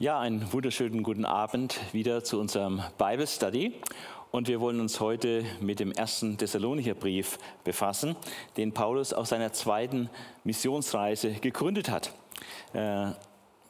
Ja, einen wunderschönen guten Abend wieder zu unserem Bible Study. Und wir wollen uns heute mit dem ersten Thessalonicher Brief befassen, den Paulus auf seiner zweiten Missionsreise gegründet hat. Äh,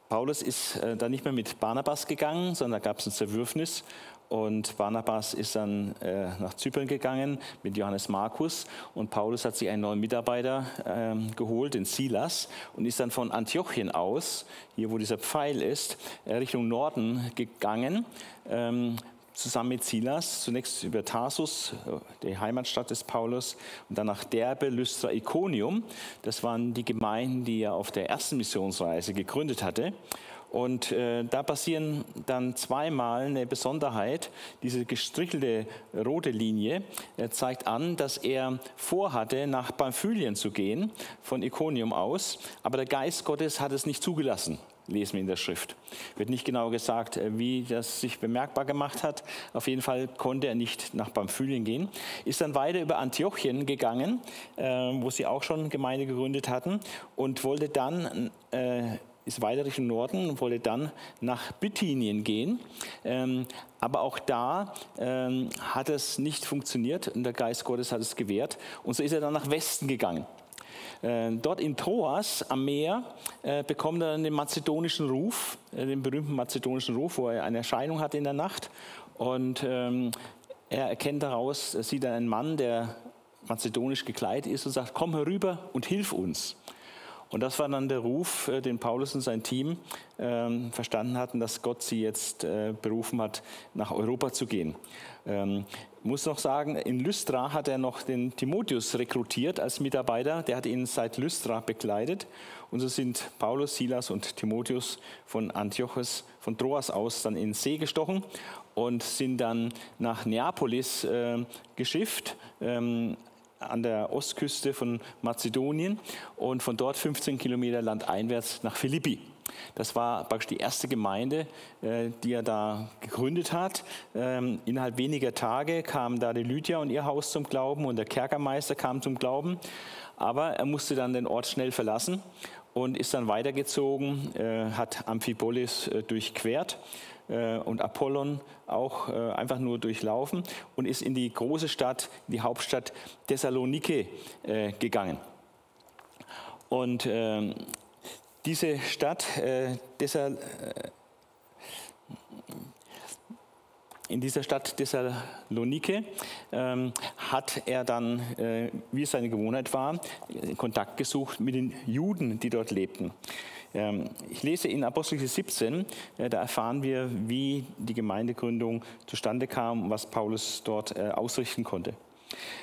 Paulus ist äh, dann nicht mehr mit Barnabas gegangen, sondern da gab es ein Zerwürfnis und Barnabas ist dann äh, nach Zypern gegangen mit Johannes Markus und Paulus hat sich einen neuen Mitarbeiter äh, geholt, den Silas, und ist dann von Antiochien aus, hier wo dieser Pfeil ist, äh, Richtung Norden gegangen. Ähm, zusammen mit Silas, zunächst über Tarsus, äh, die Heimatstadt des Paulus, und dann nach Derbe, Lystra, Iconium. Das waren die Gemeinden, die er auf der ersten Missionsreise gegründet hatte. Und äh, da passieren dann zweimal eine Besonderheit. Diese gestrichelte rote Linie äh, zeigt an, dass er vorhatte, nach Pamphylien zu gehen, von Iconium aus. Aber der Geist Gottes hat es nicht zugelassen lesen wir in der Schrift. Wird nicht genau gesagt, äh, wie das sich bemerkbar gemacht hat. Auf jeden Fall konnte er nicht nach Pamphylien gehen. Ist dann weiter über Antiochien gegangen, äh, wo sie auch schon Gemeinde gegründet hatten und wollte dann äh, ist weiter Richtung Norden und wollte dann nach Bithynien gehen. Ähm, aber auch da ähm, hat es nicht funktioniert und der Geist Gottes hat es gewehrt. Und so ist er dann nach Westen gegangen. Äh, dort in Troas am Meer äh, bekommt er den mazedonischen Ruf, äh, den berühmten mazedonischen Ruf, wo er eine Erscheinung hat in der Nacht. Und ähm, er erkennt daraus, er sieht einen Mann, der mazedonisch gekleidet ist und sagt, komm herüber und hilf uns. Und das war dann der Ruf, äh, den Paulus und sein Team ähm, verstanden hatten, dass Gott sie jetzt äh, berufen hat, nach Europa zu gehen. Ähm, muss noch sagen, in Lystra hat er noch den Timotheus rekrutiert als Mitarbeiter. Der hat ihn seit Lystra begleitet. Und so sind Paulus, Silas und Timotheus von Antiochus, von Troas aus dann in See gestochen und sind dann nach Neapolis äh, geschifft. Ähm, an der Ostküste von Mazedonien und von dort 15 Kilometer landeinwärts nach Philippi. Das war praktisch die erste Gemeinde, äh, die er da gegründet hat. Ähm, innerhalb weniger Tage kamen da die Lydia und ihr Haus zum Glauben und der Kerkermeister kam zum Glauben. Aber er musste dann den Ort schnell verlassen und ist dann weitergezogen, äh, hat Amphipolis äh, durchquert äh, und Apollon auch äh, einfach nur durchlaufen und ist in die große Stadt, die Hauptstadt Thessalonike äh, gegangen. Und ähm, diese Stadt, Thessal in dieser Stadt Thessalonike ähm, hat er dann, äh, wie es seine Gewohnheit war, Kontakt gesucht mit den Juden, die dort lebten. Ähm, ich lese in Apostelgeschichte 17, äh, da erfahren wir, wie die Gemeindegründung zustande kam und was Paulus dort äh, ausrichten konnte.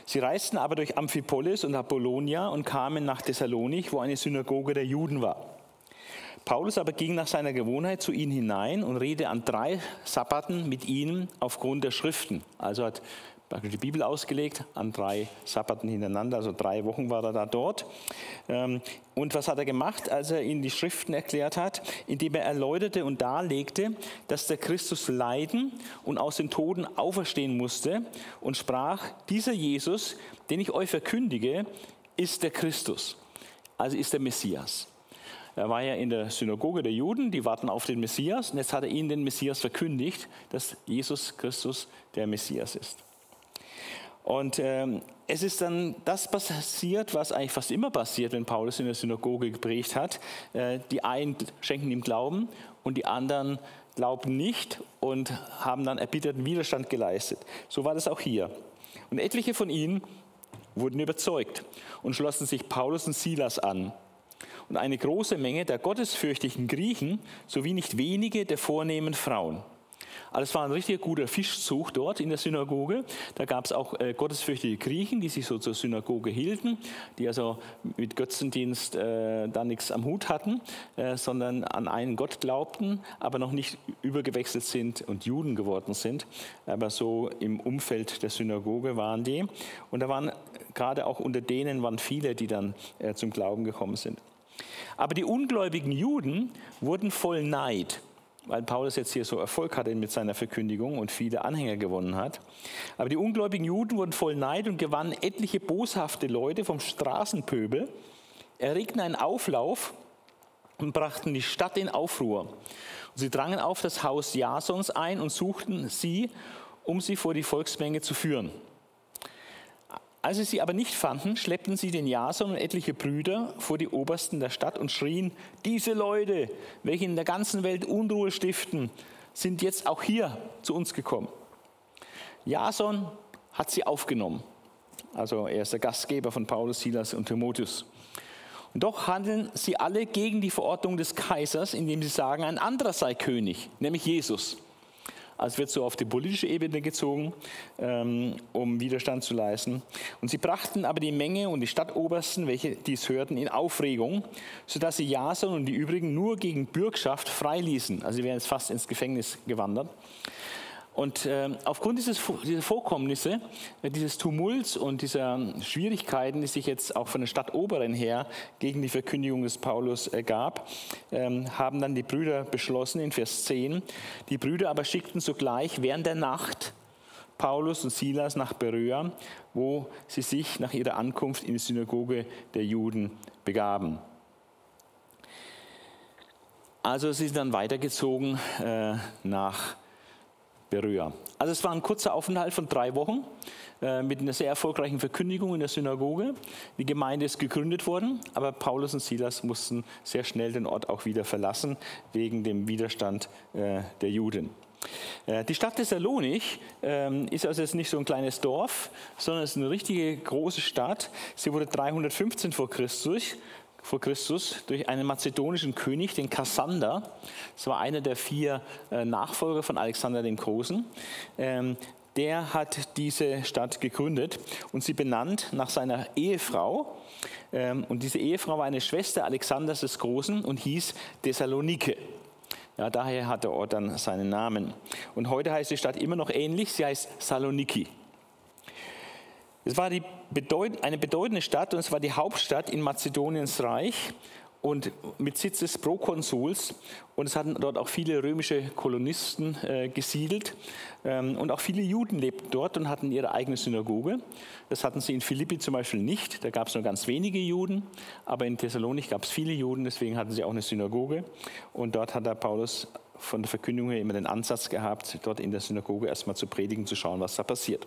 Sie reisten aber durch Amphipolis und Apollonia und kamen nach Thessalonik, wo eine Synagoge der Juden war. Paulus aber ging nach seiner Gewohnheit zu ihnen hinein und redete an drei Sabbaten mit ihnen aufgrund der Schriften. Also hat die Bibel ausgelegt an drei Sabbaten hintereinander, also drei Wochen war er da dort. Ähm, und was hat er gemacht, als er ihnen die Schriften erklärt hat? Indem er erläuterte und darlegte, dass der Christus leiden und aus den Toden auferstehen musste und sprach, dieser Jesus, den ich euch verkündige, ist der Christus, also ist der Messias. Er war ja in der Synagoge der Juden, die warten auf den Messias und jetzt hat er ihnen den Messias verkündigt, dass Jesus Christus der Messias ist. Und ähm, es ist dann das passiert, was eigentlich fast immer passiert, wenn Paulus in der Synagoge geprägt hat. Äh, die einen schenken ihm Glauben und die anderen glauben nicht und haben dann erbitterten Widerstand geleistet. So war das auch hier. Und etliche von ihnen wurden überzeugt und schlossen sich Paulus und Silas an. Und eine große Menge der gottesfürchtigen Griechen sowie nicht wenige der vornehmen Frauen. Also es war ein richtig guter Fischzug dort in der Synagoge. Da gab es auch äh, gottesfürchtige Griechen, die sich so zur Synagoge hielten, die also mit Götzendienst äh, da nichts am Hut hatten, äh, sondern an einen Gott glaubten, aber noch nicht übergewechselt sind und Juden geworden sind. Aber so im Umfeld der Synagoge waren die. Und da waren gerade auch unter denen waren viele, die dann äh, zum Glauben gekommen sind. Aber die ungläubigen Juden wurden voll Neid weil Paulus jetzt hier so Erfolg hatte mit seiner Verkündigung und viele Anhänger gewonnen hat. Aber die ungläubigen Juden wurden voll Neid und gewannen etliche boshafte Leute vom Straßenpöbel, erregten einen Auflauf und brachten die Stadt in Aufruhr. Sie drangen auf das Haus Jasons ein und suchten sie, um sie vor die Volksmenge zu führen. Als sie sie aber nicht fanden, schleppten sie den Jason und etliche Brüder vor die Obersten der Stadt und schrien, diese Leute, welche in der ganzen Welt Unruhe stiften, sind jetzt auch hier zu uns gekommen. Jason hat sie aufgenommen. Also er ist der Gastgeber von Paulus, Silas und Timotheus. Und doch handeln sie alle gegen die Verordnung des Kaisers, indem sie sagen, ein anderer sei König, nämlich Jesus. Also wird so auf die politische Ebene gezogen, ähm, um Widerstand zu leisten. Und sie brachten aber die Menge und die Stadtobersten, welche dies hörten, in Aufregung, sodass sie Jason und die übrigen nur gegen Bürgschaft freiließen. Also sie wären jetzt fast ins Gefängnis gewandert. Und äh, aufgrund dieses, dieser Vorkommnisse, äh, dieses Tumults und dieser Schwierigkeiten, die sich jetzt auch von der Stadt Oberen her gegen die Verkündigung des Paulus ergab, ähm, haben dann die Brüder beschlossen in Vers 10. Die Brüder aber schickten sogleich während der Nacht Paulus und Silas nach Beröa, wo sie sich nach ihrer Ankunft in die Synagoge der Juden begaben. Also sie sind dann weitergezogen äh, nach Berührer. Also es war ein kurzer Aufenthalt von drei Wochen äh, mit einer sehr erfolgreichen Verkündigung in der Synagoge. Die Gemeinde ist gegründet worden, aber Paulus und Silas mussten sehr schnell den Ort auch wieder verlassen wegen dem Widerstand äh, der Juden. Äh, die Stadt Thessalonich ähm, ist also jetzt nicht so ein kleines Dorf, sondern es ist eine richtige große Stadt. Sie wurde 315 vor Christus vor Christus durch einen mazedonischen König, den Kassander. Das war einer der vier äh, Nachfolger von Alexander dem Großen. Ähm, der hat diese Stadt gegründet und sie benannt nach seiner Ehefrau. Ähm, und diese Ehefrau war eine Schwester Alexanders des Großen und hieß Thessalonike. Ja, daher hat der Ort dann seinen Namen. Und heute heißt die Stadt immer noch ähnlich, sie heißt Saloniki. Es war bedeut eine bedeutende Stadt und es war die Hauptstadt in Mazedoniens Reich und mit Sitz des Prokonsuls. Und es hatten dort auch viele römische Kolonisten äh, gesiedelt. Ähm, und auch viele Juden lebten dort und hatten ihre eigene Synagoge. Das hatten sie in Philippi zum Beispiel nicht. Da gab es nur ganz wenige Juden. Aber in Thessalonik gab es viele Juden, deswegen hatten sie auch eine Synagoge. Und dort hat der Paulus von der Verkündigung her immer den Ansatz gehabt, dort in der Synagoge erstmal zu predigen, zu schauen, was da passiert.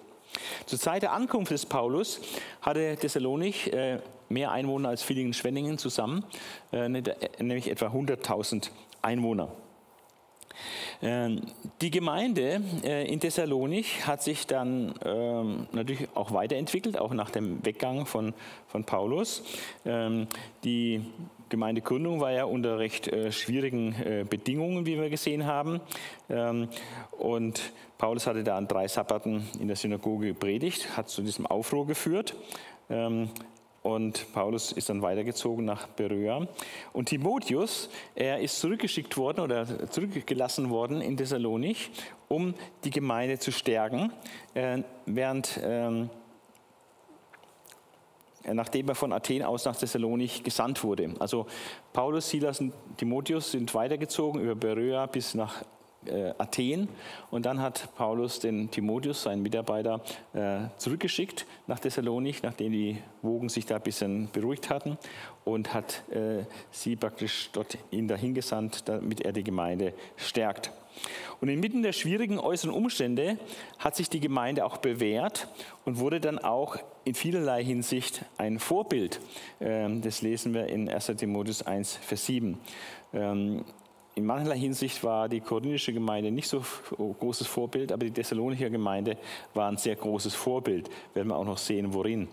Zur Zeit der Ankunft des Paulus hatte Thessalonich äh, mehr Einwohner als Villingen-Schwenningen zusammen, äh, nämlich etwa 100.000 Einwohner. Ähm, die Gemeinde äh, in Thessalonich hat sich dann ähm, natürlich auch weiterentwickelt, auch nach dem Weggang von, von Paulus. Ähm, die Gemeindegründung war ja unter recht äh, schwierigen äh, Bedingungen, wie wir gesehen haben. Ähm, und Paulus hatte da an drei Sabbaten in der Synagoge gepredigt, hat zu diesem Aufruhr geführt. Ähm, und Paulus ist dann weitergezogen nach Beröa. Und Timotheus, er ist zurückgeschickt worden oder zurückgelassen worden in Thessalonich, um die Gemeinde zu stärken, äh, während ähm, äh, nachdem er von Athen aus nach Thessalonich gesandt wurde. Also Paulus, Silas und Timotheus sind weitergezogen über Beröa bis nach äh, Athen und dann hat Paulus den Timotheus, seinen Mitarbeiter, äh, zurückgeschickt nach Thessalonich, nachdem die Wogen sich da ein bisschen beruhigt hatten und hat äh, sie praktisch dort ihn dahin gesandt, damit er die Gemeinde stärkt. Und inmitten der schwierigen äußeren Umstände hat sich die Gemeinde auch bewährt und wurde dann auch in vielerlei Hinsicht ein Vorbild. Ähm, das lesen wir in 1 Timotheus 1, Vers 7. Ähm, in mancherlei Hinsicht war die korinthische Gemeinde nicht so großes Vorbild, aber die Thessalonicher Gemeinde war ein sehr großes Vorbild. Werden wir auch noch sehen, worin.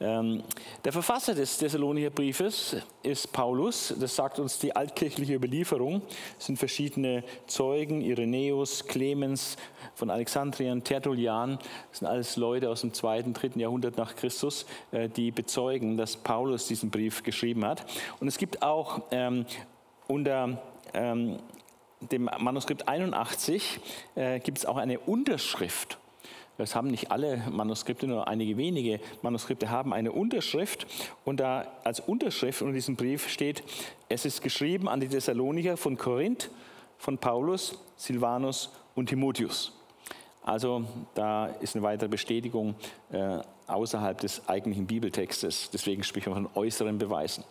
Ähm, der Verfasser des Thessalonicher Briefes ist Paulus. Das sagt uns die altkirchliche Überlieferung. Es sind verschiedene Zeugen, Irenäus, Clemens von Alexandrien, Tertullian. Das sind alles Leute aus dem zweiten, dritten Jahrhundert nach Christus, äh, die bezeugen, dass Paulus diesen Brief geschrieben hat. Und es gibt auch ähm, unter ähm, dem Manuskript 81 äh, gibt es auch eine Unterschrift das haben nicht alle Manuskripte, nur einige wenige Manuskripte haben eine Unterschrift. Und da als Unterschrift unter diesem Brief steht, es ist geschrieben an die Thessalonicher von Korinth, von Paulus, Silvanus und Timotheus. Also da ist eine weitere Bestätigung äh, außerhalb des eigentlichen Bibeltextes. Deswegen spricht man von äußeren Beweisen.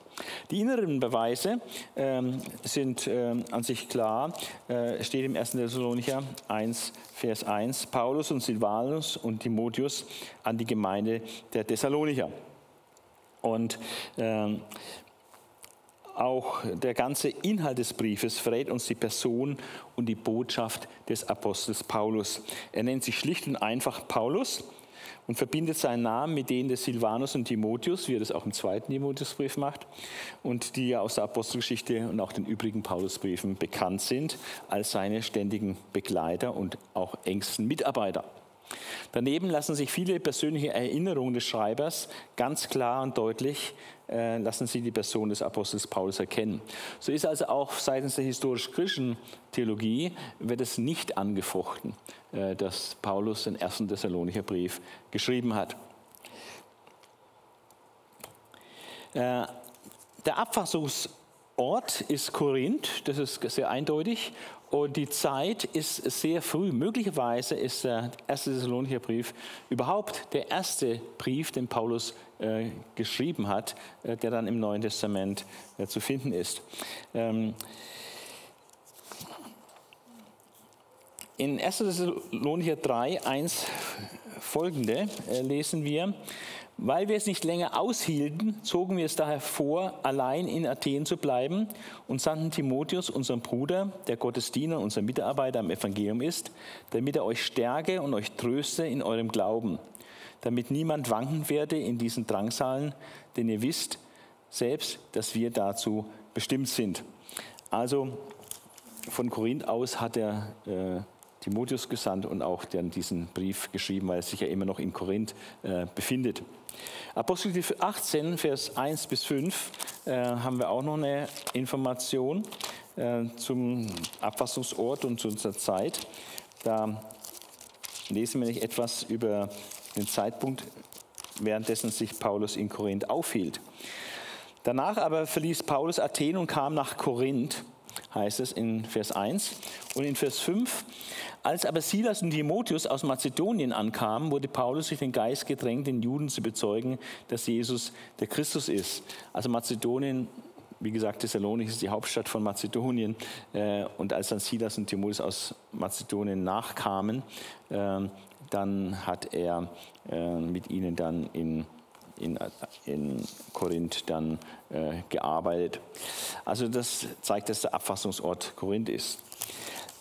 Die inneren Beweise ähm, sind ähm, an sich klar, äh, steht im 1. Thessalonicher 1, Vers 1, Paulus und Silvanus und Timotheus an die Gemeinde der Thessalonicher. Und ähm, auch der ganze Inhalt des Briefes verrät uns die Person und die Botschaft des Apostels Paulus. Er nennt sich schlicht und einfach Paulus und verbindet seinen Namen mit denen des Silvanus und Timotheus, wie er das auch im zweiten Timotheusbrief macht, und die ja aus der Apostelgeschichte und auch den übrigen Paulusbriefen bekannt sind als seine ständigen Begleiter und auch engsten Mitarbeiter. Daneben lassen sich viele persönliche Erinnerungen des Schreibers ganz klar und deutlich äh, lassen sie die Person des Apostels Paulus erkennen. So ist also auch seitens der historisch-griechischen Theologie wird es nicht angefochten, äh, dass Paulus den ersten Thessalonicher Brief geschrieben hat. Äh, der Abfassungsort ist Korinth, das ist sehr eindeutig. Und die Zeit ist sehr früh. Möglicherweise ist der erste Thessalonicher Brief überhaupt der erste Brief, den Paulus äh, geschrieben hat, äh, der dann im Neuen Testament äh, zu finden ist. Ähm, in 1. Thessalonicher 3, 1 folgende äh, lesen wir, weil wir es nicht länger aushielten, zogen wir es daher vor, allein in Athen zu bleiben und sandten Timotheus, unseren Bruder, der Gottesdiener, unser Mitarbeiter am Evangelium ist, damit er euch stärke und euch tröste in eurem Glauben, damit niemand wanken werde in diesen Drangsalen, denn ihr wisst selbst, dass wir dazu bestimmt sind. Also von Korinth aus hat er äh, Timotheus gesandt und auch dann diesen Brief geschrieben, weil er sich ja immer noch in Korinth äh, befindet. Apostelgeschichte 18, Vers 1 bis 5 äh, haben wir auch noch eine Information äh, zum Abfassungsort und zu unserer Zeit. Da lesen wir nicht etwas über den Zeitpunkt, währenddessen sich Paulus in Korinth aufhielt. Danach aber verließ Paulus Athen und kam nach Korinth, heißt es in Vers 1. Und in Vers 5 als aber Silas und Timotheus aus Mazedonien ankamen, wurde Paulus durch den Geist gedrängt, den Juden zu bezeugen, dass Jesus der Christus ist. Also Mazedonien, wie gesagt, Thessalonik ist die Hauptstadt von Mazedonien. Äh, und als dann Silas und Timotheus aus Mazedonien nachkamen, äh, dann hat er äh, mit ihnen dann in in, in Korinth dann äh, gearbeitet. Also das zeigt, dass der Abfassungsort Korinth ist.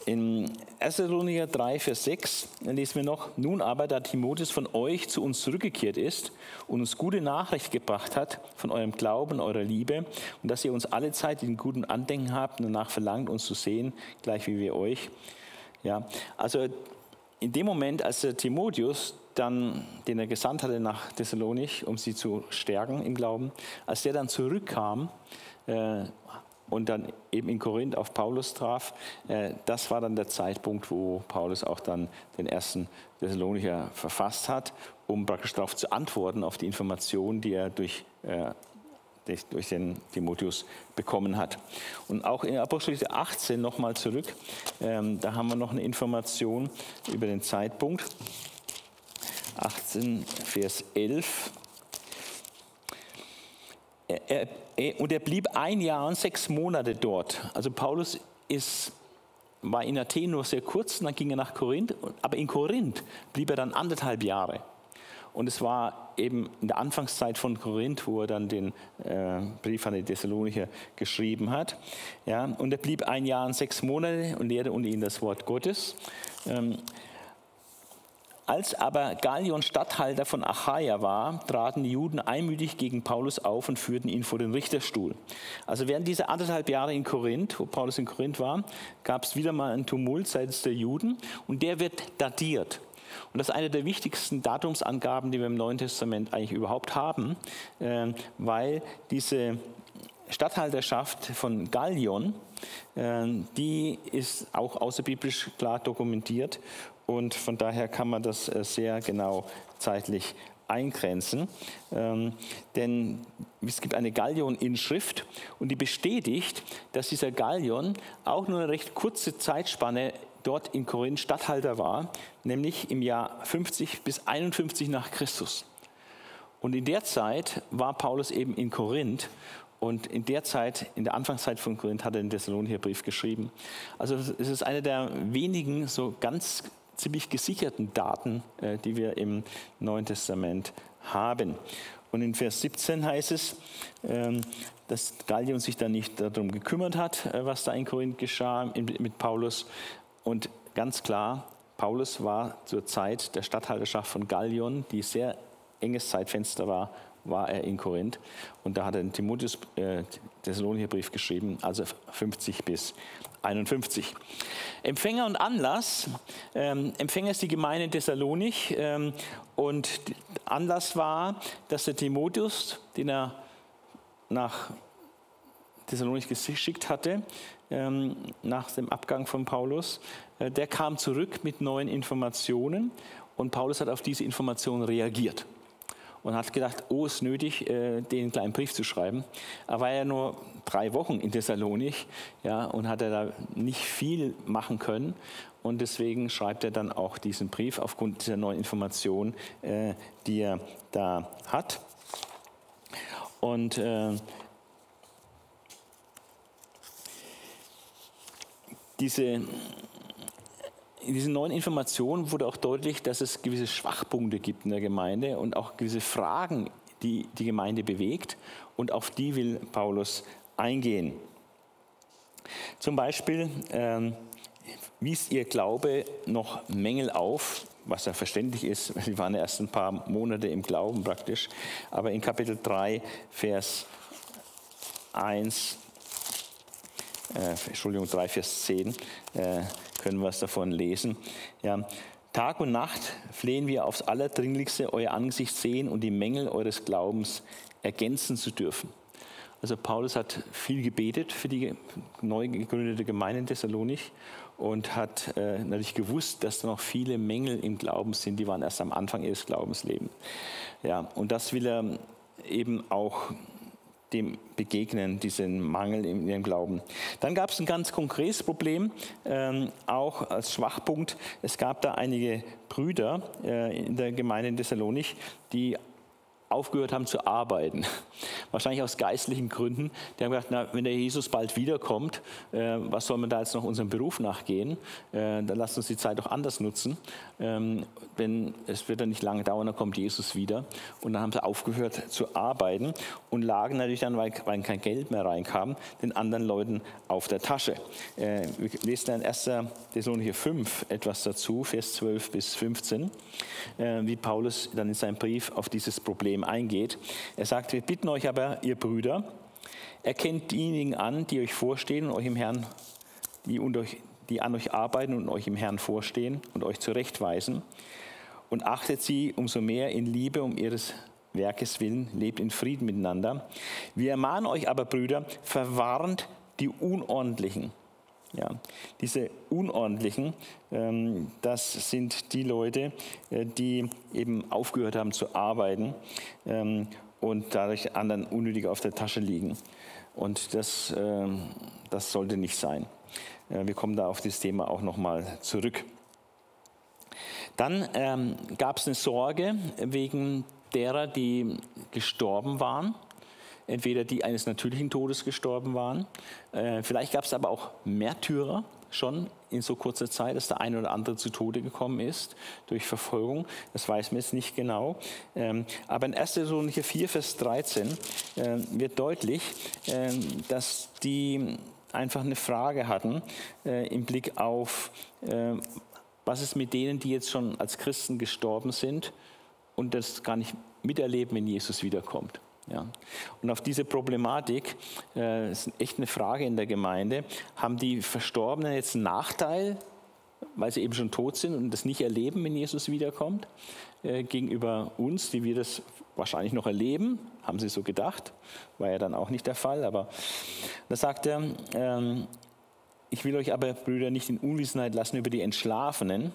In 1. Thessalonicher 3, Vers 6 lesen wir noch, nun aber, da Timotheus von euch zu uns zurückgekehrt ist und uns gute Nachricht gebracht hat von eurem Glauben, eurer Liebe und dass ihr uns alle Zeit in guten Andenken habt und danach verlangt, uns zu sehen, gleich wie wir euch. Ja, also in dem Moment, als der Timotheus dann, den er gesandt hatte nach Thessalonich, um sie zu stärken im Glauben, als der dann zurückkam, äh, und dann eben in Korinth auf Paulus traf, äh, das war dann der Zeitpunkt, wo Paulus auch dann den ersten Thessalonicher verfasst hat, um praktisch darauf zu antworten, auf die Informationen, die er durch, äh, durch den Timotheus bekommen hat. Und auch in Apostelgeschichte 18 nochmal zurück, ähm, da haben wir noch eine Information über den Zeitpunkt. 18, Vers 11 er, er, und er blieb ein Jahr und sechs Monate dort. Also Paulus ist, war in Athen nur sehr kurz, und dann ging er nach Korinth, aber in Korinth blieb er dann anderthalb Jahre. Und es war eben in der Anfangszeit von Korinth, wo er dann den äh, Brief an die Thessalonicher geschrieben hat. Ja, und er blieb ein Jahr und sechs Monate und lehrte unter ihnen das Wort Gottes. Ähm, als aber Gallion Statthalter von Achaia war, traten die Juden einmütig gegen Paulus auf und führten ihn vor den Richterstuhl. Also während dieser anderthalb Jahre in Korinth, wo Paulus in Korinth war, gab es wieder mal einen Tumult seitens der Juden und der wird datiert. Und das ist eine der wichtigsten Datumsangaben, die wir im Neuen Testament eigentlich überhaupt haben, äh, weil diese Statthalterschaft von Gallion, äh, die ist auch außerbiblisch klar dokumentiert und von daher kann man das äh, sehr genau zeitlich eingrenzen. Ähm, denn es gibt eine Gallion-Inschrift und die bestätigt, dass dieser Gallion auch nur eine recht kurze Zeitspanne dort in Korinth Statthalter war, nämlich im Jahr 50 bis 51 nach Christus. Und in der Zeit war Paulus eben in Korinth und in der Zeit, in der Anfangszeit von Korinth, hat er den Thessalonicher Brief geschrieben. Also es ist eine der wenigen so ganz ziemlich gesicherten Daten, äh, die wir im Neuen Testament haben. Und in Vers 17 heißt es, ähm, dass Gallion sich dann nicht darum gekümmert hat, äh, was da in Korinth geschah mit Paulus. Und ganz klar, Paulus war zur Zeit der Statthalterschaft von Gallion, die sehr enges Zeitfenster war, war er in Korinth. Und da hat er den Timotheus äh, Thessalonicher geschrieben, also 50 bis 51. Empfänger und Anlass. Ähm, Empfänger ist die Gemeinde Thessalonik. Ähm, und Anlass war, dass der Timotheus, den er nach Thessalonik geschickt hatte, ähm, nach dem Abgang von Paulus, äh, der kam zurück mit neuen Informationen und Paulus hat auf diese Informationen reagiert und hat gedacht, oh, es ist nötig, äh, den kleinen Brief zu schreiben. Er war ja nur drei Wochen in Thessalonik ja, und hat da nicht viel machen können. Und deswegen schreibt er dann auch diesen Brief aufgrund dieser neuen Informationen, äh, die er da hat. Und äh, diese in diesen neuen Informationen wurde auch deutlich, dass es gewisse Schwachpunkte gibt in der Gemeinde und auch gewisse Fragen, die die Gemeinde bewegt. Und auf die will Paulus eingehen. Zum Beispiel ähm, wies ihr Glaube noch Mängel auf, was ja verständlich ist. Sie waren erst ein paar Monate im Glauben praktisch. Aber in Kapitel 3, Vers 1, äh, Entschuldigung, 3, Vers 10, äh, können was davon lesen. Ja. Tag und Nacht flehen wir aufs Allerdringlichste euer Angesicht sehen und die Mängel eures Glaubens ergänzen zu dürfen. Also Paulus hat viel gebetet für die neu gegründete Gemeinde in Thessalonik und hat äh, natürlich gewusst, dass da noch viele Mängel im Glauben sind, die waren erst am Anfang ihres Glaubenslebens. Ja, und das will er eben auch dem begegnen, diesen Mangel in ihrem Glauben. Dann gab es ein ganz konkretes Problem, ähm, auch als Schwachpunkt. Es gab da einige Brüder äh, in der Gemeinde in Thessalonik, die aufgehört haben zu arbeiten. Wahrscheinlich aus geistlichen Gründen. Die haben gedacht, na, wenn der Jesus bald wiederkommt, äh, was soll man da jetzt noch unserem Beruf nachgehen? Äh, dann lasst uns die Zeit doch anders nutzen. Ähm, denn es wird dann nicht lange dauern, dann kommt Jesus wieder. Und dann haben sie aufgehört zu arbeiten und lagen natürlich dann, weil, weil kein Geld mehr reinkam, den anderen Leuten auf der Tasche. Äh, wir lesen dann in 1. Thessalonicher 5 etwas dazu, Vers 12 bis 15, äh, wie Paulus dann in seinem Brief auf dieses Problem eingeht. Er sagt, wir bitten euch aber, ihr Brüder, erkennt diejenigen an, die euch vorstehen und euch im Herrn, die unter euch die an euch arbeiten und euch im Herrn vorstehen und euch zurechtweisen. Und achtet sie umso mehr in Liebe um ihres Werkes willen, lebt in Frieden miteinander. Wir ermahnen euch aber, Brüder, verwarnt die Unordentlichen. Ja, diese Unordentlichen, ähm, das sind die Leute, äh, die eben aufgehört haben zu arbeiten ähm, und dadurch anderen unnötig auf der Tasche liegen. Und das, ähm, das sollte nicht sein. Äh, wir kommen da auf das Thema auch nochmal zurück. Dann ähm, gab es eine Sorge wegen derer, die gestorben waren. Entweder die eines natürlichen Todes gestorben waren. Äh, vielleicht gab es aber auch Märtyrer schon in so kurzer Zeit, dass der eine oder andere zu Tode gekommen ist durch Verfolgung. Das weiß man jetzt nicht genau. Ähm, aber in 1. Thessalonicher 4, Vers 13 äh, wird deutlich, äh, dass die einfach eine Frage hatten äh, im Blick auf, äh, was ist mit denen, die jetzt schon als Christen gestorben sind und das gar nicht miterleben, wenn Jesus wiederkommt. Ja. Und auf diese Problematik, äh, ist echt eine Frage in der Gemeinde, haben die Verstorbenen jetzt einen Nachteil, weil sie eben schon tot sind und das nicht erleben, wenn Jesus wiederkommt, äh, gegenüber uns, die wir das wahrscheinlich noch erleben, haben sie so gedacht, war ja dann auch nicht der Fall, aber da sagt er, ähm, ich will euch aber, Brüder, nicht in Unwissenheit lassen über die Entschlafenen,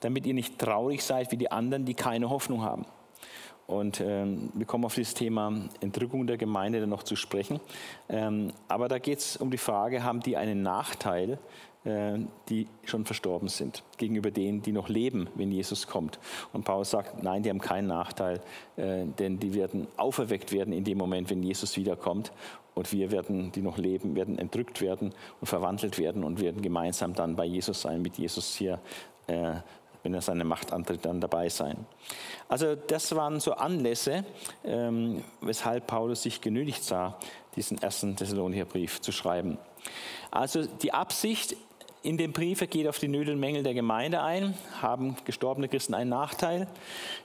damit ihr nicht traurig seid wie die anderen, die keine Hoffnung haben. Und ähm, wir kommen auf das Thema Entrückung der Gemeinde dann noch zu sprechen. Ähm, aber da geht es um die Frage, haben die einen Nachteil äh, die schon verstorben sind, gegenüber denen, die noch leben, wenn Jesus kommt. Und Paulus sagt, nein, die haben keinen Nachteil, äh, denn die werden auferweckt werden in dem Moment, wenn Jesus wiederkommt. Und wir werden, die noch leben, werden entrückt werden und verwandelt werden und werden gemeinsam dann bei Jesus sein, mit Jesus hier äh, wenn er seine Macht antritt, dann dabei sein. Also das waren so Anlässe, ähm, weshalb Paulus sich genötigt sah, diesen ersten Thessalonicher Brief zu schreiben. Also die Absicht in dem Brief geht auf die Nöte und Mängel der Gemeinde ein. Haben gestorbene Christen einen Nachteil?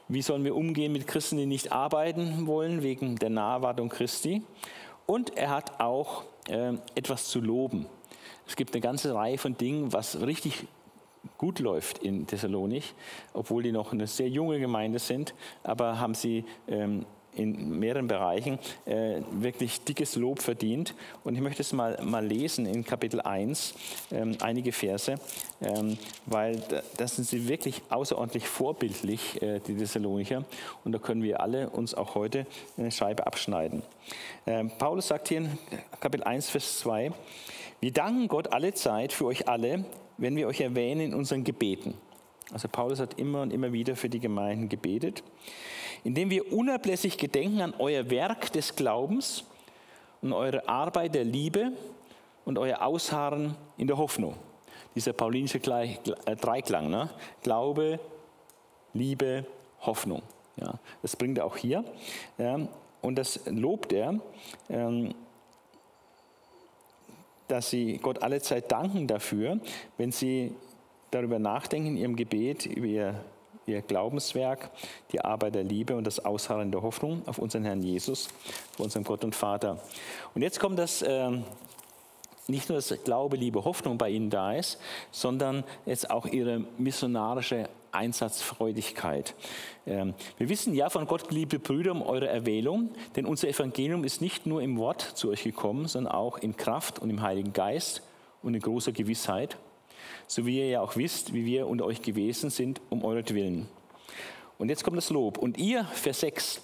Wie sollen wir umgehen mit Christen, die nicht arbeiten wollen wegen der Naherwartung Christi? Und er hat auch äh, etwas zu loben. Es gibt eine ganze Reihe von Dingen, was richtig gut läuft in Thessalonich, obwohl die noch eine sehr junge Gemeinde sind, aber haben sie ähm, in mehreren Bereichen äh, wirklich dickes Lob verdient. Und ich möchte es mal, mal lesen in Kapitel 1, ähm, einige Verse, ähm, weil da, das sind sie wirklich außerordentlich vorbildlich, äh, die Thessalonicher. Und da können wir alle uns auch heute eine Scheibe abschneiden. Ähm, Paulus sagt hier in Kapitel 1, Vers 2, wir danken Gott alle Zeit für euch alle, wenn wir euch erwähnen in unseren Gebeten. Also Paulus hat immer und immer wieder für die Gemeinden gebetet, indem wir unablässig gedenken an euer Werk des Glaubens und eure Arbeit der Liebe und euer Ausharren in der Hoffnung. Dieser paulinische äh, Dreiklang, ne? Glaube, Liebe, Hoffnung. Ja, das bringt er auch hier. Und das lobt er. Ähm, dass sie Gott alle Zeit danken dafür, wenn sie darüber nachdenken in ihrem Gebet, über ihr, ihr Glaubenswerk, die Arbeit der Liebe und das Ausharren der Hoffnung auf unseren Herrn Jesus, auf unseren Gott und Vater. Und jetzt kommt das. Äh, nicht nur das Glaube, Liebe, Hoffnung bei ihnen da ist, sondern jetzt auch ihre missionarische Einsatzfreudigkeit. Ähm, wir wissen ja von Gott, liebe Brüder, um eure Erwählung, denn unser Evangelium ist nicht nur im Wort zu euch gekommen, sondern auch in Kraft und im Heiligen Geist und in großer Gewissheit, so wie ihr ja auch wisst, wie wir unter euch gewesen sind, um euretwillen. Und jetzt kommt das Lob. Und ihr, Vers 6,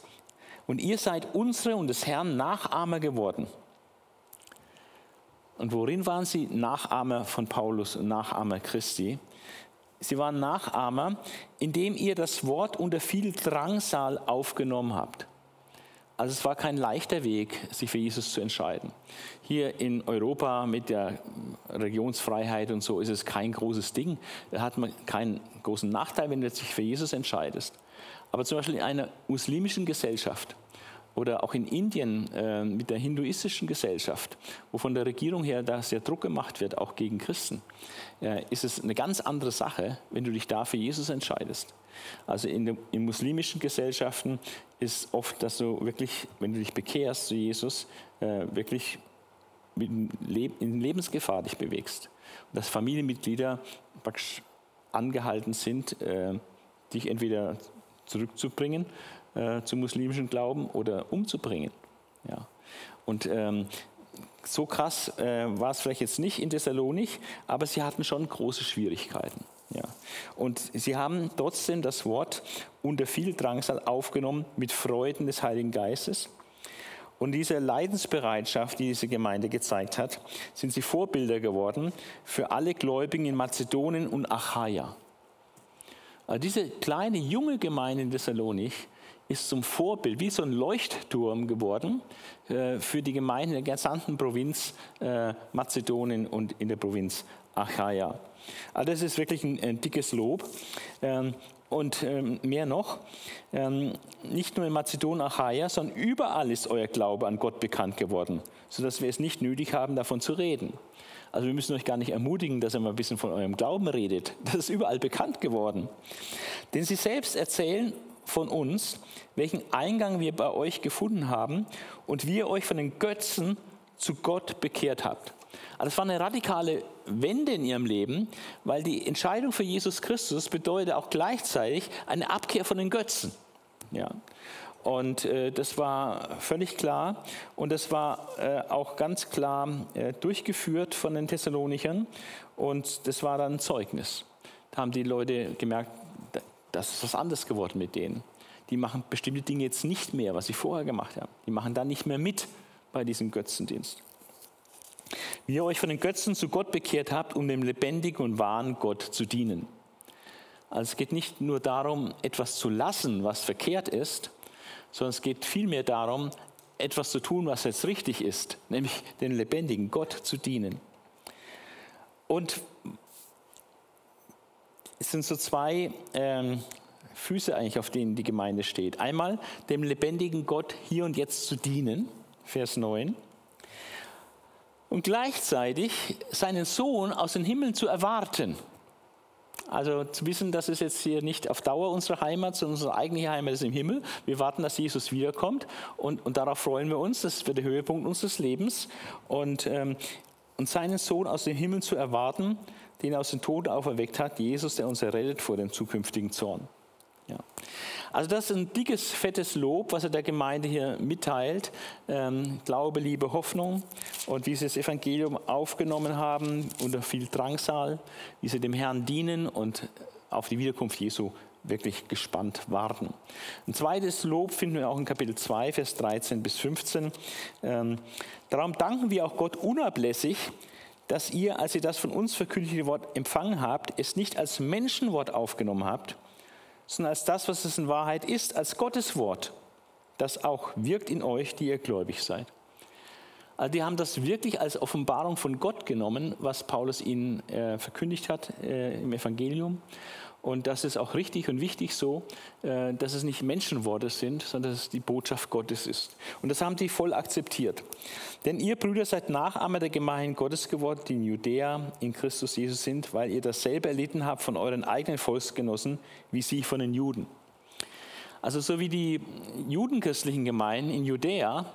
und ihr seid unsere und des Herrn Nachahmer geworden. Und worin waren sie Nachahmer von Paulus und Nachahmer Christi? Sie waren Nachahmer, indem ihr das Wort unter viel Drangsal aufgenommen habt. Also es war kein leichter Weg, sich für Jesus zu entscheiden. Hier in Europa mit der Religionsfreiheit und so ist es kein großes Ding. Da hat man keinen großen Nachteil, wenn du dich für Jesus entscheidest. Aber zum Beispiel in einer muslimischen Gesellschaft, oder auch in Indien äh, mit der hinduistischen Gesellschaft, wo von der Regierung her da sehr Druck gemacht wird, auch gegen Christen, äh, ist es eine ganz andere Sache, wenn du dich da für Jesus entscheidest. Also in, den, in muslimischen Gesellschaften ist oft, dass du wirklich, wenn du dich bekehrst zu Jesus, äh, wirklich in Lebensgefahr dich bewegst. Und dass Familienmitglieder praktisch angehalten sind, äh, dich entweder zurückzubringen äh, zum muslimischen Glauben oder umzubringen. Ja. Und ähm, so krass äh, war es vielleicht jetzt nicht in Thessalonik, aber sie hatten schon große Schwierigkeiten. Ja. Und sie haben trotzdem das Wort unter viel Drangsal aufgenommen mit Freuden des Heiligen Geistes. Und diese Leidensbereitschaft, die diese Gemeinde gezeigt hat, sind sie Vorbilder geworden für alle Gläubigen in Mazedonien und Achaia. Also diese kleine junge Gemeinde in Thessalonik ist zum Vorbild, wie so ein Leuchtturm geworden äh, für die Gemeinden der gesamten Provinz äh, Mazedonien und in der Provinz Achaia. Also das ist wirklich ein, ein dickes Lob. Ähm, und ähm, mehr noch, ähm, nicht nur in Mazedonien, Achaia, sondern überall ist euer Glaube an Gott bekannt geworden, sodass wir es nicht nötig haben, davon zu reden. Also wir müssen euch gar nicht ermutigen, dass ihr mal ein bisschen von eurem Glauben redet. Das ist überall bekannt geworden. Denn sie selbst erzählen von uns, welchen Eingang wir bei euch gefunden haben und wie ihr euch von den Götzen zu Gott bekehrt habt. Also es war eine radikale Wende in ihrem Leben, weil die Entscheidung für Jesus Christus bedeutet auch gleichzeitig eine Abkehr von den Götzen. Ja. Und äh, das war völlig klar und das war äh, auch ganz klar äh, durchgeführt von den Thessalonichern und das war dann ein Zeugnis. Da haben die Leute gemerkt, das ist was anderes geworden mit denen. Die machen bestimmte Dinge jetzt nicht mehr, was sie vorher gemacht haben. Die machen da nicht mehr mit bei diesem Götzendienst. wie ihr euch von den Götzen zu Gott bekehrt habt, um dem lebendigen und wahren Gott zu dienen. Also es geht nicht nur darum, etwas zu lassen, was verkehrt ist, sondern es geht vielmehr darum, etwas zu tun, was jetzt richtig ist, nämlich den lebendigen Gott zu dienen. Und es sind so zwei ähm, Füße eigentlich, auf denen die Gemeinde steht. Einmal dem lebendigen Gott hier und jetzt zu dienen, Vers 9. Und gleichzeitig seinen Sohn aus den Himmeln zu erwarten, also zu wissen, das ist jetzt hier nicht auf Dauer unsere Heimat, sondern unsere eigentliche Heimat ist im Himmel. Wir warten, dass Jesus wiederkommt und, und darauf freuen wir uns. Das wird der Höhepunkt unseres Lebens. Und, ähm, und seinen Sohn aus dem Himmel zu erwarten, den er aus den Toten auferweckt hat, Jesus, der uns errettet vor dem zukünftigen Zorn. Ja. Also das ist ein dickes, fettes Lob, was er der Gemeinde hier mitteilt. Ähm, Glaube, Liebe, Hoffnung und wie sie das Evangelium aufgenommen haben unter viel Drangsal, wie sie dem Herrn dienen und auf die Wiederkunft Jesu wirklich gespannt warten. Ein zweites Lob finden wir auch in Kapitel 2, Vers 13 bis 15. Ähm, darum danken wir auch Gott unablässig, dass ihr, als ihr das von uns verkündigte Wort empfangen habt, es nicht als Menschenwort aufgenommen habt, sondern als das, was es in Wahrheit ist, als Gottes Wort, das auch wirkt in euch, die ihr gläubig seid. Also die haben das wirklich als Offenbarung von Gott genommen, was Paulus ihnen äh, verkündigt hat äh, im Evangelium. Und das ist auch richtig und wichtig so, äh, dass es nicht Menschenworte sind, sondern dass es die Botschaft Gottes ist. Und das haben die voll akzeptiert. Denn ihr Brüder seid Nachahmer der Gemeinden Gottes geworden, die in Judäa in Christus Jesus sind, weil ihr dasselbe erlitten habt von euren eigenen Volksgenossen, wie sie von den Juden. Also so wie die judenchristlichen Gemeinden in Judäa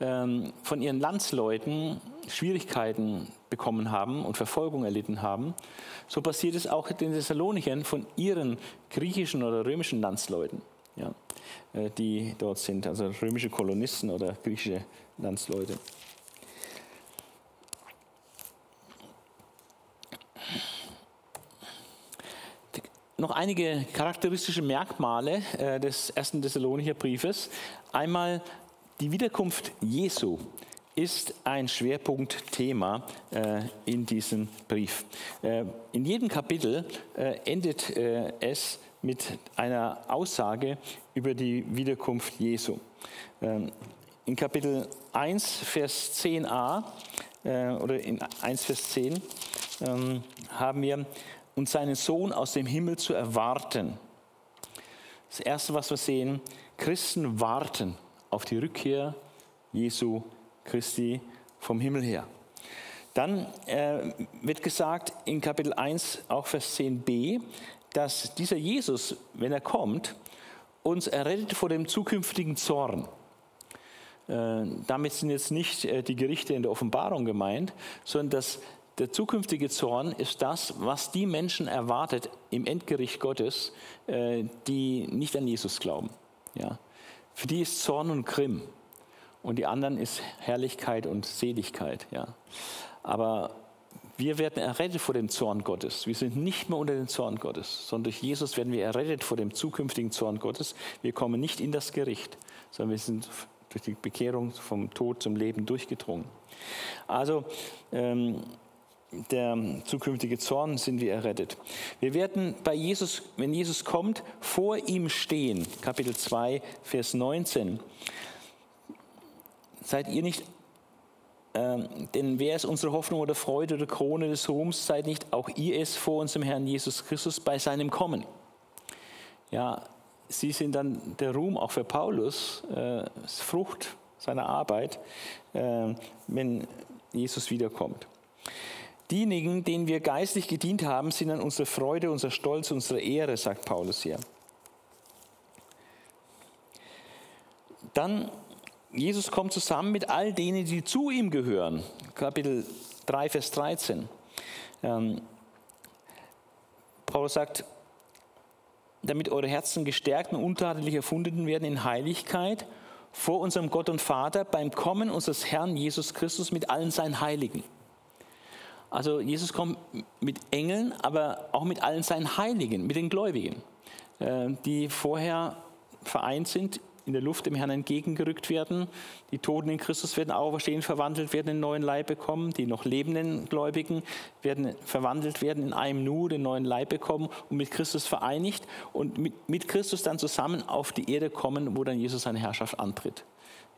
ähm, von ihren Landsleuten Schwierigkeiten bekommen haben und Verfolgung erlitten haben, so passiert es auch den Thessalonichern von ihren griechischen oder römischen Landsleuten, ja, äh, die dort sind, also römische Kolonisten oder griechische Landsleute. noch einige charakteristische Merkmale äh, des ersten Thessalonicher Briefes. Einmal die Wiederkunft Jesu ist ein Schwerpunktthema äh, in diesem Brief. Äh, in jedem Kapitel endet es mit einer Aussage über die Wiederkunft Jesu. In Kapitel 1, Vers 10a äh, oder in 1, Vers 10 ähm, haben wir, und seinen Sohn aus dem Himmel zu erwarten. Das Erste, was wir sehen, Christen warten auf die Rückkehr Jesu Christi vom Himmel her. Dann äh, wird gesagt in Kapitel 1, auch Vers 10b, dass dieser Jesus, wenn er kommt, uns errettet vor dem zukünftigen Zorn. Äh, damit sind jetzt nicht äh, die Gerichte in der Offenbarung gemeint, sondern dass der zukünftige Zorn ist das, was die Menschen erwartet im Endgericht Gottes, äh, die nicht an Jesus glauben. Ja. Für die ist Zorn und Grimm und die anderen ist Herrlichkeit und Seligkeit. Ja. Aber wir werden errettet vor dem Zorn Gottes. Wir sind nicht mehr unter dem Zorn Gottes, sondern durch Jesus werden wir errettet vor dem zukünftigen Zorn Gottes. Wir kommen nicht in das Gericht, sondern wir sind durch die Bekehrung vom Tod zum Leben durchgedrungen. Also ähm, der zukünftige Zorn sind wir errettet. Wir werden bei Jesus, wenn Jesus kommt, vor ihm stehen. Kapitel 2, Vers 19. Seid ihr nicht, äh, denn wer ist unsere Hoffnung oder Freude oder Krone des Ruhms, seid nicht auch ihr es vor unserem Herrn Jesus Christus bei seinem Kommen. Ja, sie sind dann der Ruhm auch für Paulus, äh, Frucht seiner Arbeit, äh, wenn Jesus wiederkommt. Diejenigen, denen wir geistlich gedient haben, sind dann unsere Freude, unser Stolz, unsere Ehre, sagt Paulus hier. Dann, Jesus kommt zusammen mit all denen, die zu ihm gehören. Kapitel 3, Vers 13. Ähm, Paulus sagt, damit eure Herzen gestärkt und untadelig erfunden werden in Heiligkeit vor unserem Gott und Vater beim Kommen unseres Herrn Jesus Christus mit allen seinen Heiligen. Also Jesus kommt mit Engeln, aber auch mit allen seinen Heiligen, mit den Gläubigen, äh, die vorher vereint sind in der Luft dem Herrn entgegengerückt werden. Die Toten in Christus werden auferstehen, verwandelt werden, in neuen Leib bekommen. Die noch lebenden Gläubigen werden verwandelt werden, in einem Nu den neuen Leib bekommen und mit Christus vereinigt und mit, mit Christus dann zusammen auf die Erde kommen, wo dann Jesus seine Herrschaft antritt.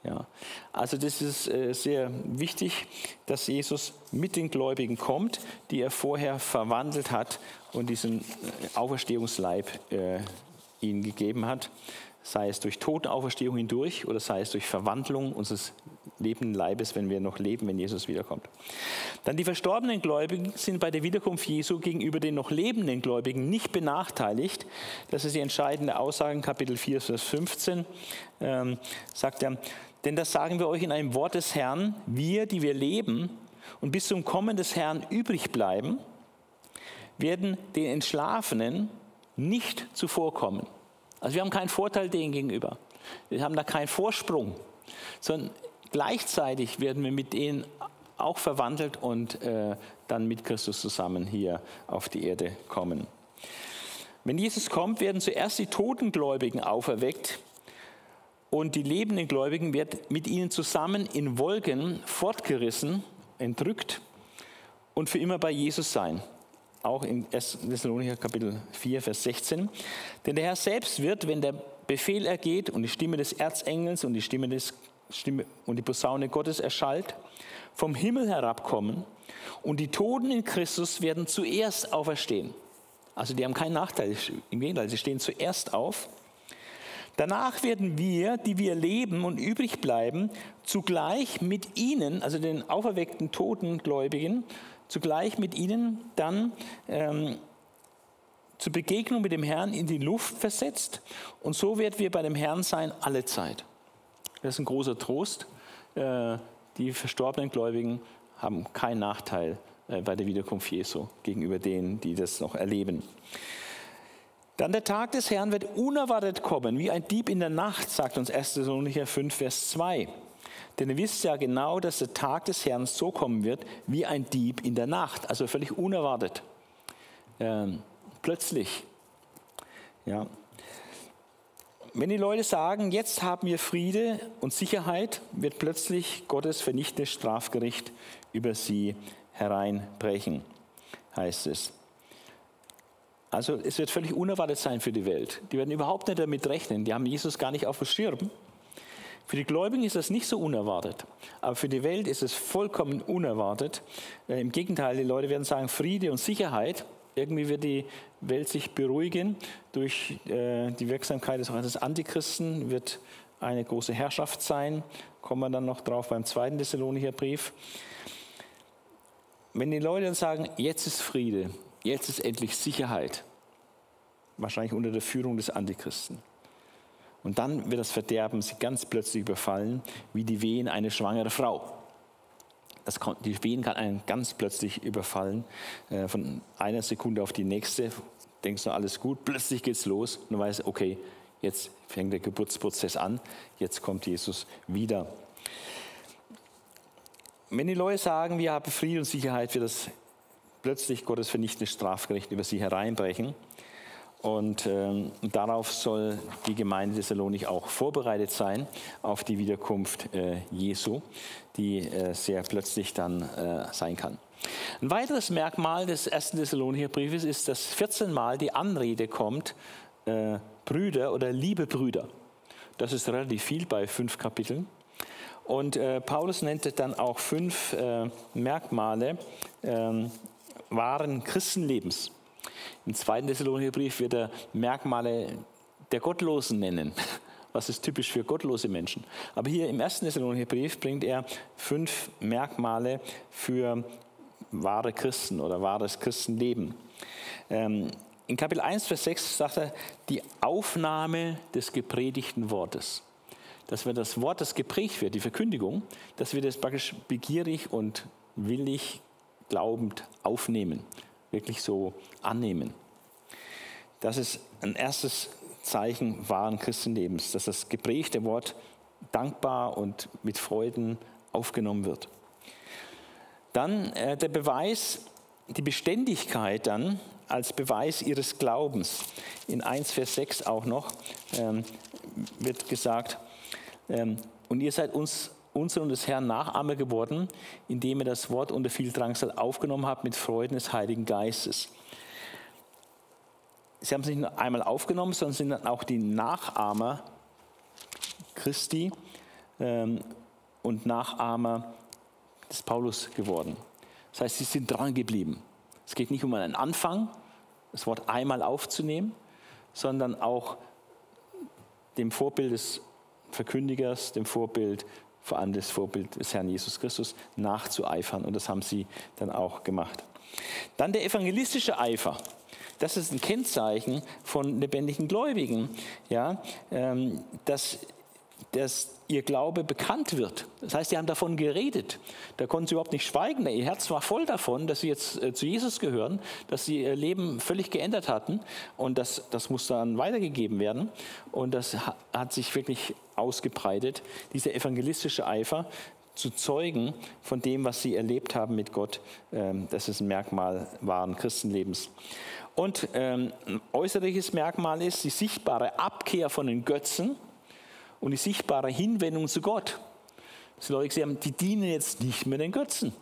Ja, also das ist äh, sehr wichtig, dass Jesus mit den Gläubigen kommt, die er vorher verwandelt hat und diesen äh, Auferstehungsleib äh, ihnen gegeben hat, sei es durch Totenauferstehung hindurch oder sei es durch Verwandlung unseres lebenden Leibes, wenn wir noch leben, wenn Jesus wiederkommt. Dann die verstorbenen Gläubigen sind bei der Wiederkunft Jesu gegenüber den noch lebenden Gläubigen nicht benachteiligt. Das ist die entscheidende Aussage in Kapitel 4, Vers 15. Ähm, sagt er, denn das sagen wir euch in einem Wort des Herrn, wir, die wir leben und bis zum Kommen des Herrn übrig bleiben, werden den Entschlafenen nicht zuvorkommen. Also wir haben keinen Vorteil denen gegenüber. Wir haben da keinen Vorsprung, sondern gleichzeitig werden wir mit denen auch verwandelt und äh, dann mit Christus zusammen hier auf die Erde kommen. Wenn Jesus kommt, werden zuerst die Totengläubigen auferweckt und die lebenden Gläubigen werden mit ihnen zusammen in Wolken fortgerissen, entrückt und für immer bei Jesus sein auch in 1. Thessalonicher Kapitel 4, Vers 16. Denn der Herr selbst wird, wenn der Befehl ergeht und die Stimme des Erzengels und die Stimme des Stimme und die Posaune Gottes erschallt, vom Himmel herabkommen und die Toten in Christus werden zuerst auferstehen. Also die haben keinen Nachteil, im Gegenteil, sie stehen zuerst auf. Danach werden wir, die wir leben und übrig bleiben, zugleich mit ihnen, also den auferweckten Toten Gläubigen, zugleich mit ihnen dann ähm, zur Begegnung mit dem Herrn in die Luft versetzt. Und so werden wir bei dem Herrn sein alle Zeit. Das ist ein großer Trost. Äh, die verstorbenen Gläubigen haben keinen Nachteil äh, bei der Wiederkunft Jesu gegenüber denen, die das noch erleben. Dann der Tag des Herrn wird unerwartet kommen, wie ein Dieb in der Nacht, sagt uns 1. Thessalonicher 5, Vers 2. Denn ihr wisst ja genau, dass der Tag des Herrn so kommen wird wie ein Dieb in der Nacht, also völlig unerwartet. Ähm, plötzlich. Ja. Wenn die Leute sagen, jetzt haben wir Friede und Sicherheit, wird plötzlich Gottes vernichtendes Strafgericht über sie hereinbrechen, heißt es. Also es wird völlig unerwartet sein für die Welt. Die werden überhaupt nicht damit rechnen. Die haben Jesus gar nicht auf dem Schirm. Für die Gläubigen ist das nicht so unerwartet, aber für die Welt ist es vollkommen unerwartet. Äh, Im Gegenteil, die Leute werden sagen Friede und Sicherheit. Irgendwie wird die Welt sich beruhigen durch äh, die Wirksamkeit des Antichristen, wird eine große Herrschaft sein. Kommen wir dann noch drauf beim zweiten Thessalonicher Brief. Wenn die Leute dann sagen, jetzt ist Friede, jetzt ist endlich Sicherheit, wahrscheinlich unter der Führung des Antichristen und dann wird das Verderben sie ganz plötzlich überfallen, wie die Wehen eine schwangere Frau. Das die Wehen kann einen ganz plötzlich überfallen, äh, von einer Sekunde auf die nächste. Denkst du, alles gut, plötzlich geht es los und du weißt, okay, jetzt fängt der Geburtsprozess an, jetzt kommt Jesus wieder. Wenn die Leute sagen, wir haben Frieden und Sicherheit, wird das plötzlich Gottes vernichtendes Strafgericht über sie hereinbrechen. Und ähm, darauf soll die Gemeinde Thessalonik auch vorbereitet sein, auf die Wiederkunft äh, Jesu, die äh, sehr plötzlich dann äh, sein kann. Ein weiteres Merkmal des ersten Thessalonicher Briefes ist, dass 14 Mal die Anrede kommt, äh, Brüder oder liebe Brüder. Das ist relativ viel bei fünf Kapiteln. Und äh, Paulus nennt dann auch fünf äh, Merkmale ähm, wahren Christenlebens. Im zweiten Thessalonicher Brief wird er Merkmale der Gottlosen nennen. Was ist typisch für gottlose Menschen? Aber hier im ersten Thessalonicher Brief bringt er fünf Merkmale für wahre Christen oder wahres Christenleben. Ähm, in Kapitel 1, Vers 6 sagt er, die Aufnahme des gepredigten Wortes. Dass wir das Wort, das geprägt wird, die Verkündigung, dass wir das praktisch begierig und willig glaubend aufnehmen wirklich so annehmen. Das ist ein erstes Zeichen wahren Christenlebens, dass das geprägte Wort dankbar und mit Freuden aufgenommen wird. Dann äh, der Beweis, die Beständigkeit dann als Beweis ihres Glaubens. In 1 Vers 6 auch noch ähm, wird gesagt, ähm, und ihr seid uns unser und des Herrn Nachahmer geworden, indem ihr das Wort unter viel Drangsal aufgenommen habt mit Freuden des Heiligen Geistes. Sie haben es nicht nur einmal aufgenommen, sondern sind dann auch die Nachahmer Christi ähm, und Nachahmer des Paulus geworden. Das heißt, sie sind dran geblieben. Es geht nicht um einen Anfang, das Wort einmal aufzunehmen, sondern auch dem Vorbild des Verkündigers, dem Vorbild, vor allem das Vorbild des Herrn Jesus Christus, nachzueifern. Und das haben sie dann auch gemacht. Dann der evangelistische Eifer. Das ist ein Kennzeichen von lebendigen Gläubigen, ja, ähm, dass dass ihr Glaube bekannt wird. Das heißt, sie haben davon geredet. Da konnten sie überhaupt nicht schweigen. Ihr Herz war voll davon, dass sie jetzt äh, zu Jesus gehören, dass sie ihr Leben völlig geändert hatten. Und das, das muss dann weitergegeben werden. Und das hat sich wirklich ausgebreitet, dieser evangelistische Eifer zu zeugen von dem, was sie erlebt haben mit Gott. Ähm, das ist ein Merkmal wahren Christenlebens. Und ähm, ein äußerliches Merkmal ist die sichtbare Abkehr von den Götzen und die sichtbare Hinwendung zu Gott. Das Leute haben, die dienen jetzt nicht mehr den Götzen.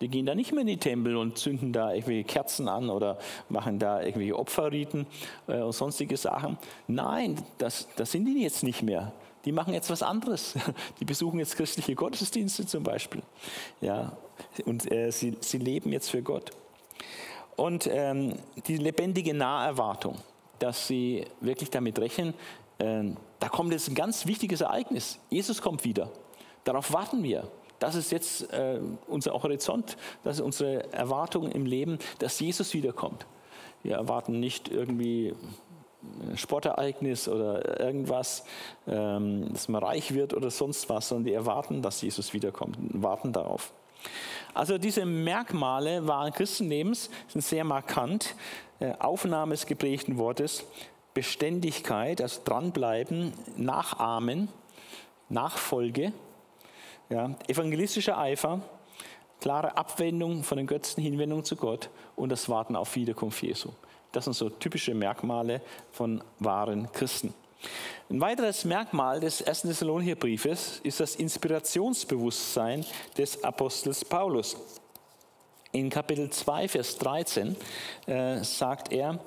Die gehen da nicht mehr in die Tempel und zünden da irgendwelche Kerzen an oder machen da irgendwelche Opferriten äh, und sonstige Sachen. Nein, das, das sind die jetzt nicht mehr. Die machen jetzt was anderes. Die besuchen jetzt christliche Gottesdienste zum Beispiel. Ja, und äh, sie, sie leben jetzt für Gott. Und ähm, die lebendige Naherwartung, dass sie wirklich damit rechnen, da kommt jetzt ein ganz wichtiges Ereignis. Jesus kommt wieder. Darauf warten wir. Das ist jetzt äh, unser Horizont, das ist unsere Erwartung im Leben, dass Jesus wiederkommt. Wir erwarten nicht irgendwie ein Sportereignis oder irgendwas, ähm, dass man reich wird oder sonst was, sondern wir erwarten, dass Jesus wiederkommt und warten darauf. Also diese Merkmale wahren Christenlebens sind sehr markant. Äh, Aufnahme des geprägten Wortes, Beständigkeit, also dranbleiben, nachahmen, Nachfolge, ja, evangelistischer Eifer, klare Abwendung von den Götzen, Hinwendung zu Gott und das Warten auf Wiederkunft Jesu. Das sind so typische Merkmale von wahren Christen. Ein weiteres Merkmal des ersten Thessalonicher Briefes ist das Inspirationsbewusstsein des Apostels Paulus. In Kapitel 2, Vers 13 äh, sagt er,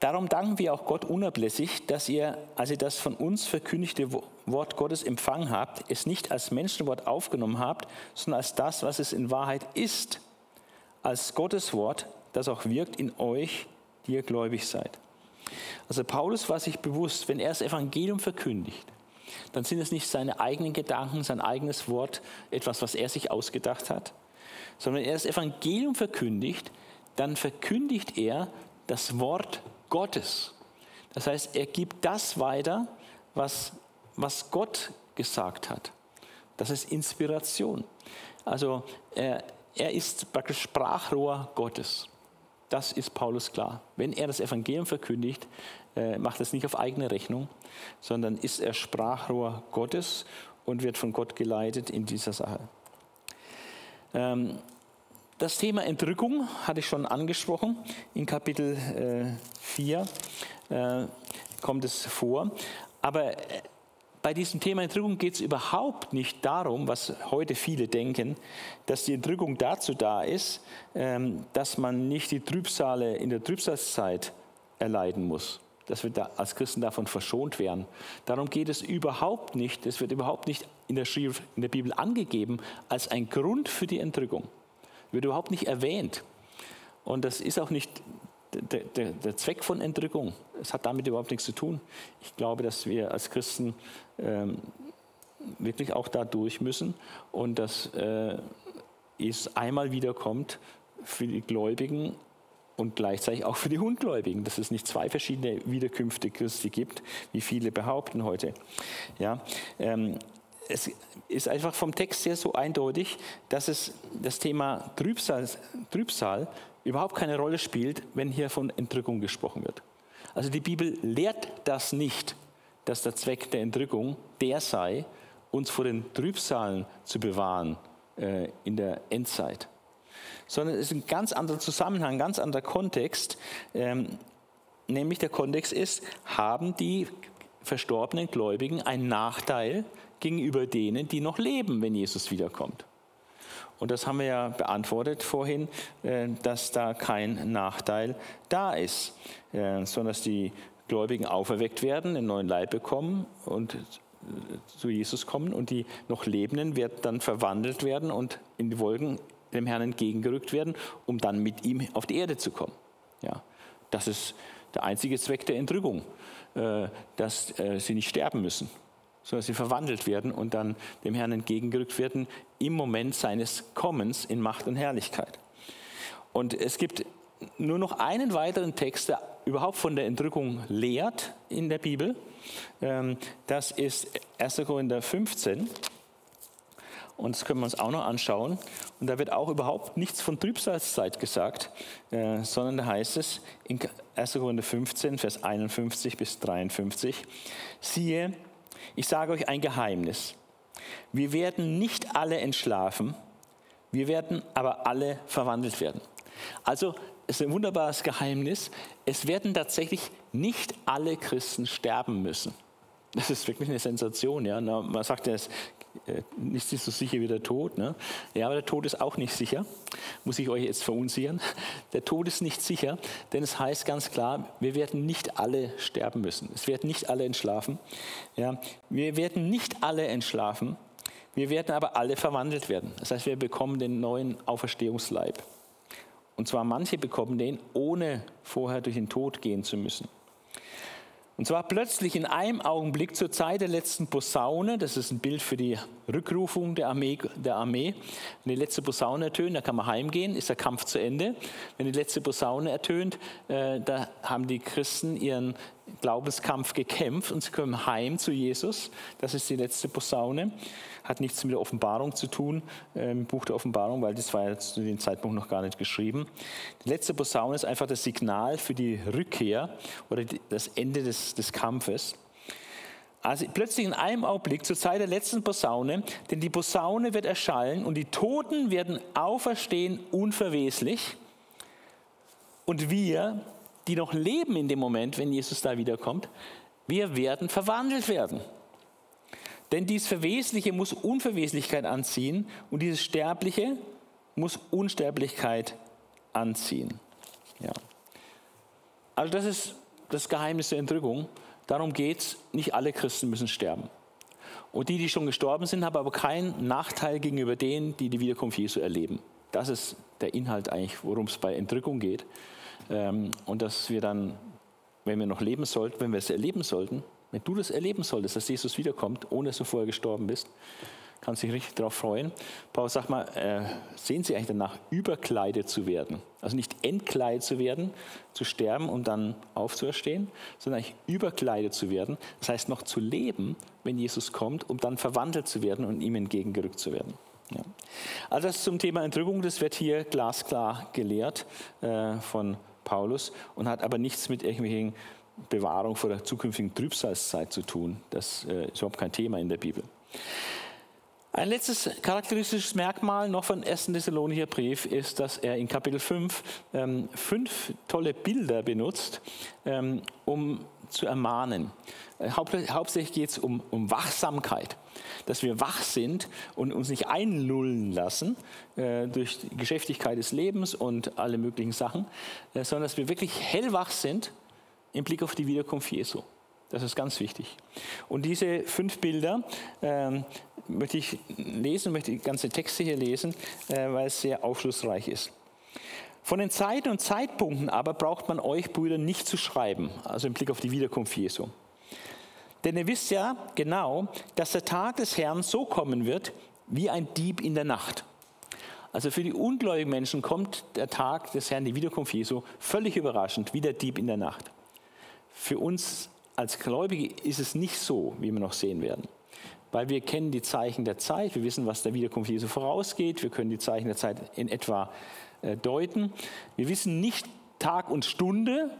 Darum danken wir auch Gott unablässig, dass ihr, als ihr das von uns verkündigte Wort Gottes empfangen habt, es nicht als Menschenwort aufgenommen habt, sondern als das, was es in Wahrheit ist, als Gottes Wort, das auch wirkt in euch, die ihr gläubig seid. Also Paulus war sich bewusst, wenn er das Evangelium verkündigt, dann sind es nicht seine eigenen Gedanken, sein eigenes Wort, etwas, was er sich ausgedacht hat, sondern wenn er das Evangelium verkündigt, dann verkündigt er das Wort Gottes. Das heißt, er gibt das weiter, was, was Gott gesagt hat. Das ist Inspiration. Also er, er ist praktisch Sprachrohr Gottes. Das ist Paulus klar. Wenn er das Evangelium verkündigt, äh, macht es nicht auf eigene Rechnung, sondern ist er Sprachrohr Gottes und wird von Gott geleitet in dieser Sache. Ähm, das Thema Entrückung hatte ich schon angesprochen. In Kapitel äh, 4 äh, kommt es vor. Aber äh, bei diesem Thema Entrückung geht es überhaupt nicht darum, was heute viele denken, dass die Entrückung dazu da ist, ähm, dass man nicht die Trübsale in der Trübsalzeit erleiden muss dass wir da als Christen davon verschont werden. Darum geht es überhaupt nicht, es wird überhaupt nicht in der, Schrift, in der Bibel angegeben als ein Grund für die Entrückung wird überhaupt nicht erwähnt. Und das ist auch nicht der, der, der, Zweck von Entrückung. Es hat damit überhaupt nichts zu tun. Ich glaube, dass wir als Christen ähm, wirklich auch da durch müssen und dass äh, es einmal wiederkommt für die Gläubigen und gleichzeitig auch für die Ungläubigen, dass es nicht zwei verschiedene Wiederkünfte Christi gibt, wie viele behaupten heute. Ja, ähm, es ist einfach vom Text her so eindeutig, dass es das Thema Trübsal, Trübsal überhaupt keine Rolle spielt, wenn hier von Entrückung gesprochen wird. Also die Bibel lehrt das nicht, dass der Zweck der Entrückung der sei, uns vor den Trübsalen zu bewahren äh, in der Endzeit. Sondern es ist ein ganz anderer Zusammenhang, ein ganz anderer Kontext. Ähm, nämlich der Kontext ist, haben die verstorbenen Gläubigen einen Nachteil gegenüber denen, die noch leben, wenn Jesus wiederkommt. Und das haben wir ja beantwortet vorhin, äh, dass da kein Nachteil da ist, äh, sondern dass die Gläubigen auferweckt werden, einen neuen Leib bekommen und äh, zu Jesus kommen und die noch Lebenden werden dann verwandelt werden und in die Wolken dem Herrn entgegengerückt werden, um dann mit ihm auf die Erde zu kommen. Ja, das ist der einzige Zweck der Entrückung, dass sie nicht sterben müssen sondern sie verwandelt werden und dann dem Herrn entgegengerückt werden im Moment seines Kommens in Macht und Herrlichkeit. Und es gibt nur noch einen weiteren Text, der überhaupt von der Entrückung lehrt in der Bibel. Ähm, das ist 1. Korinther 15. Und das können wir uns auch noch anschauen. Und da wird auch überhaupt nichts von Trübsalzeit gesagt, äh, sondern da heißt es in 1. Korinther 15, Vers 51 bis 53, siehe, ich sage euch ein Geheimnis. Wir werden nicht alle entschlafen, wir werden aber alle verwandelt werden. Also es ist ein wunderbares Geheimnis. Es werden tatsächlich nicht alle Christen sterben müssen. Das ist wirklich eine Sensation. Ja. Man sagt es äh, nicht so sicher wie der Tod. Ne? Ja, aber der Tod ist auch nicht sicher. Muss ich euch jetzt verunsichern. Der Tod ist nicht sicher, denn es heißt ganz klar, wir werden nicht alle sterben müssen. Es werden nicht alle entschlafen. Ja, wir werden nicht alle entschlafen. Wir werden aber alle verwandelt werden. Das heißt, wir bekommen den neuen Auferstehungsleib. Und zwar manche bekommen den, ohne vorher durch den Tod gehen zu müssen. Und zwar plötzlich in einem Augenblick zur Zeit der letzten Posaune, das ist ein Bild für die Rückrufung der Armee, der Armee. Wenn die letzte Posaune ertönt, dann kann man heimgehen, ist der Kampf zu Ende. Wenn die letzte Posaune ertönt, äh, da haben die Christen ihren Glaubenskampf gekämpft und sie kommen heim zu Jesus. Das ist die letzte Posaune hat nichts mit der Offenbarung zu tun, im Buch der Offenbarung, weil das war ja zu dem Zeitpunkt noch gar nicht geschrieben. Die letzte Posaune ist einfach das Signal für die Rückkehr oder das Ende des, des Kampfes. Also plötzlich in einem Augenblick zur Zeit der letzten Posaune, denn die Posaune wird erschallen und die Toten werden auferstehen unverweslich. Und wir, die noch leben in dem Moment, wenn Jesus da wiederkommt, wir werden verwandelt werden. Denn dieses Verwesliche muss Unverweslichkeit anziehen und dieses Sterbliche muss Unsterblichkeit anziehen. Ja. Also das ist das Geheimnis der Entrückung. Darum geht es, nicht alle Christen müssen sterben. Und die, die schon gestorben sind, haben aber keinen Nachteil gegenüber denen, die die Wiederkunft Jesu erleben. Das ist der Inhalt eigentlich, worum es bei Entrückung geht. Ähm, und dass wir dann, wenn wir noch leben sollten, wenn wir es erleben sollten, wenn du das erleben solltest, dass Jesus wiederkommt, ohne dass du vorher gestorben bist, kannst du dich richtig darauf freuen. Paulus sagt mal, äh, sehen Sie eigentlich danach, überkleidet zu werden. Also nicht entkleidet zu werden, zu sterben und dann aufzuerstehen, sondern eigentlich überkleidet zu werden. Das heißt noch zu leben, wenn Jesus kommt, um dann verwandelt zu werden und ihm entgegengerückt zu werden. Ja. Also das zum Thema Entrückung, das wird hier glasklar gelehrt äh, von Paulus und hat aber nichts mit irgendwelchen Bewahrung vor der zukünftigen Trübsalzeit zu tun. Das äh, ist überhaupt kein Thema in der Bibel. Ein letztes charakteristisches Merkmal noch von 1. Thessalonicher Brief ist, dass er in Kapitel 5 ähm, fünf tolle Bilder benutzt, ähm, um zu ermahnen. Äh, hauptsächlich geht es um, um, Wachsamkeit, dass wir wach sind und uns nicht einlullen lassen äh, durch die Geschäftigkeit des Lebens und alle möglichen Sachen, äh, sondern dass wir wirklich hellwach sind im Blick auf die Wiederkunft Jesu. Das ist ganz wichtig. Und diese fünf Bilder ähm, möchte ich lesen, möchte die ganze Texte hier lesen, äh, weil es sehr aufschlussreich ist. Von den Zeiten und Zeitpunkten aber braucht man euch, Brüder, nicht zu schreiben, also im Blick auf die Wiederkunft Jesu. Denn ihr wisst ja genau, dass der Tag des Herrn so kommen wird wie ein Dieb in der Nacht. Also für die ungläubigen Menschen kommt der Tag des Herrn, die Wiederkunft Jesu, völlig überraschend, wie der Dieb in der Nacht. Für uns als Gläubige ist es nicht so, wie wir noch sehen werden. Weil wir kennen die Zeichen der Zeit, wir wissen, was der Wiederkunft Jesu vorausgeht, wir können die Zeichen der Zeit in etwa deuten. Wir wissen nicht Tag und Stunde,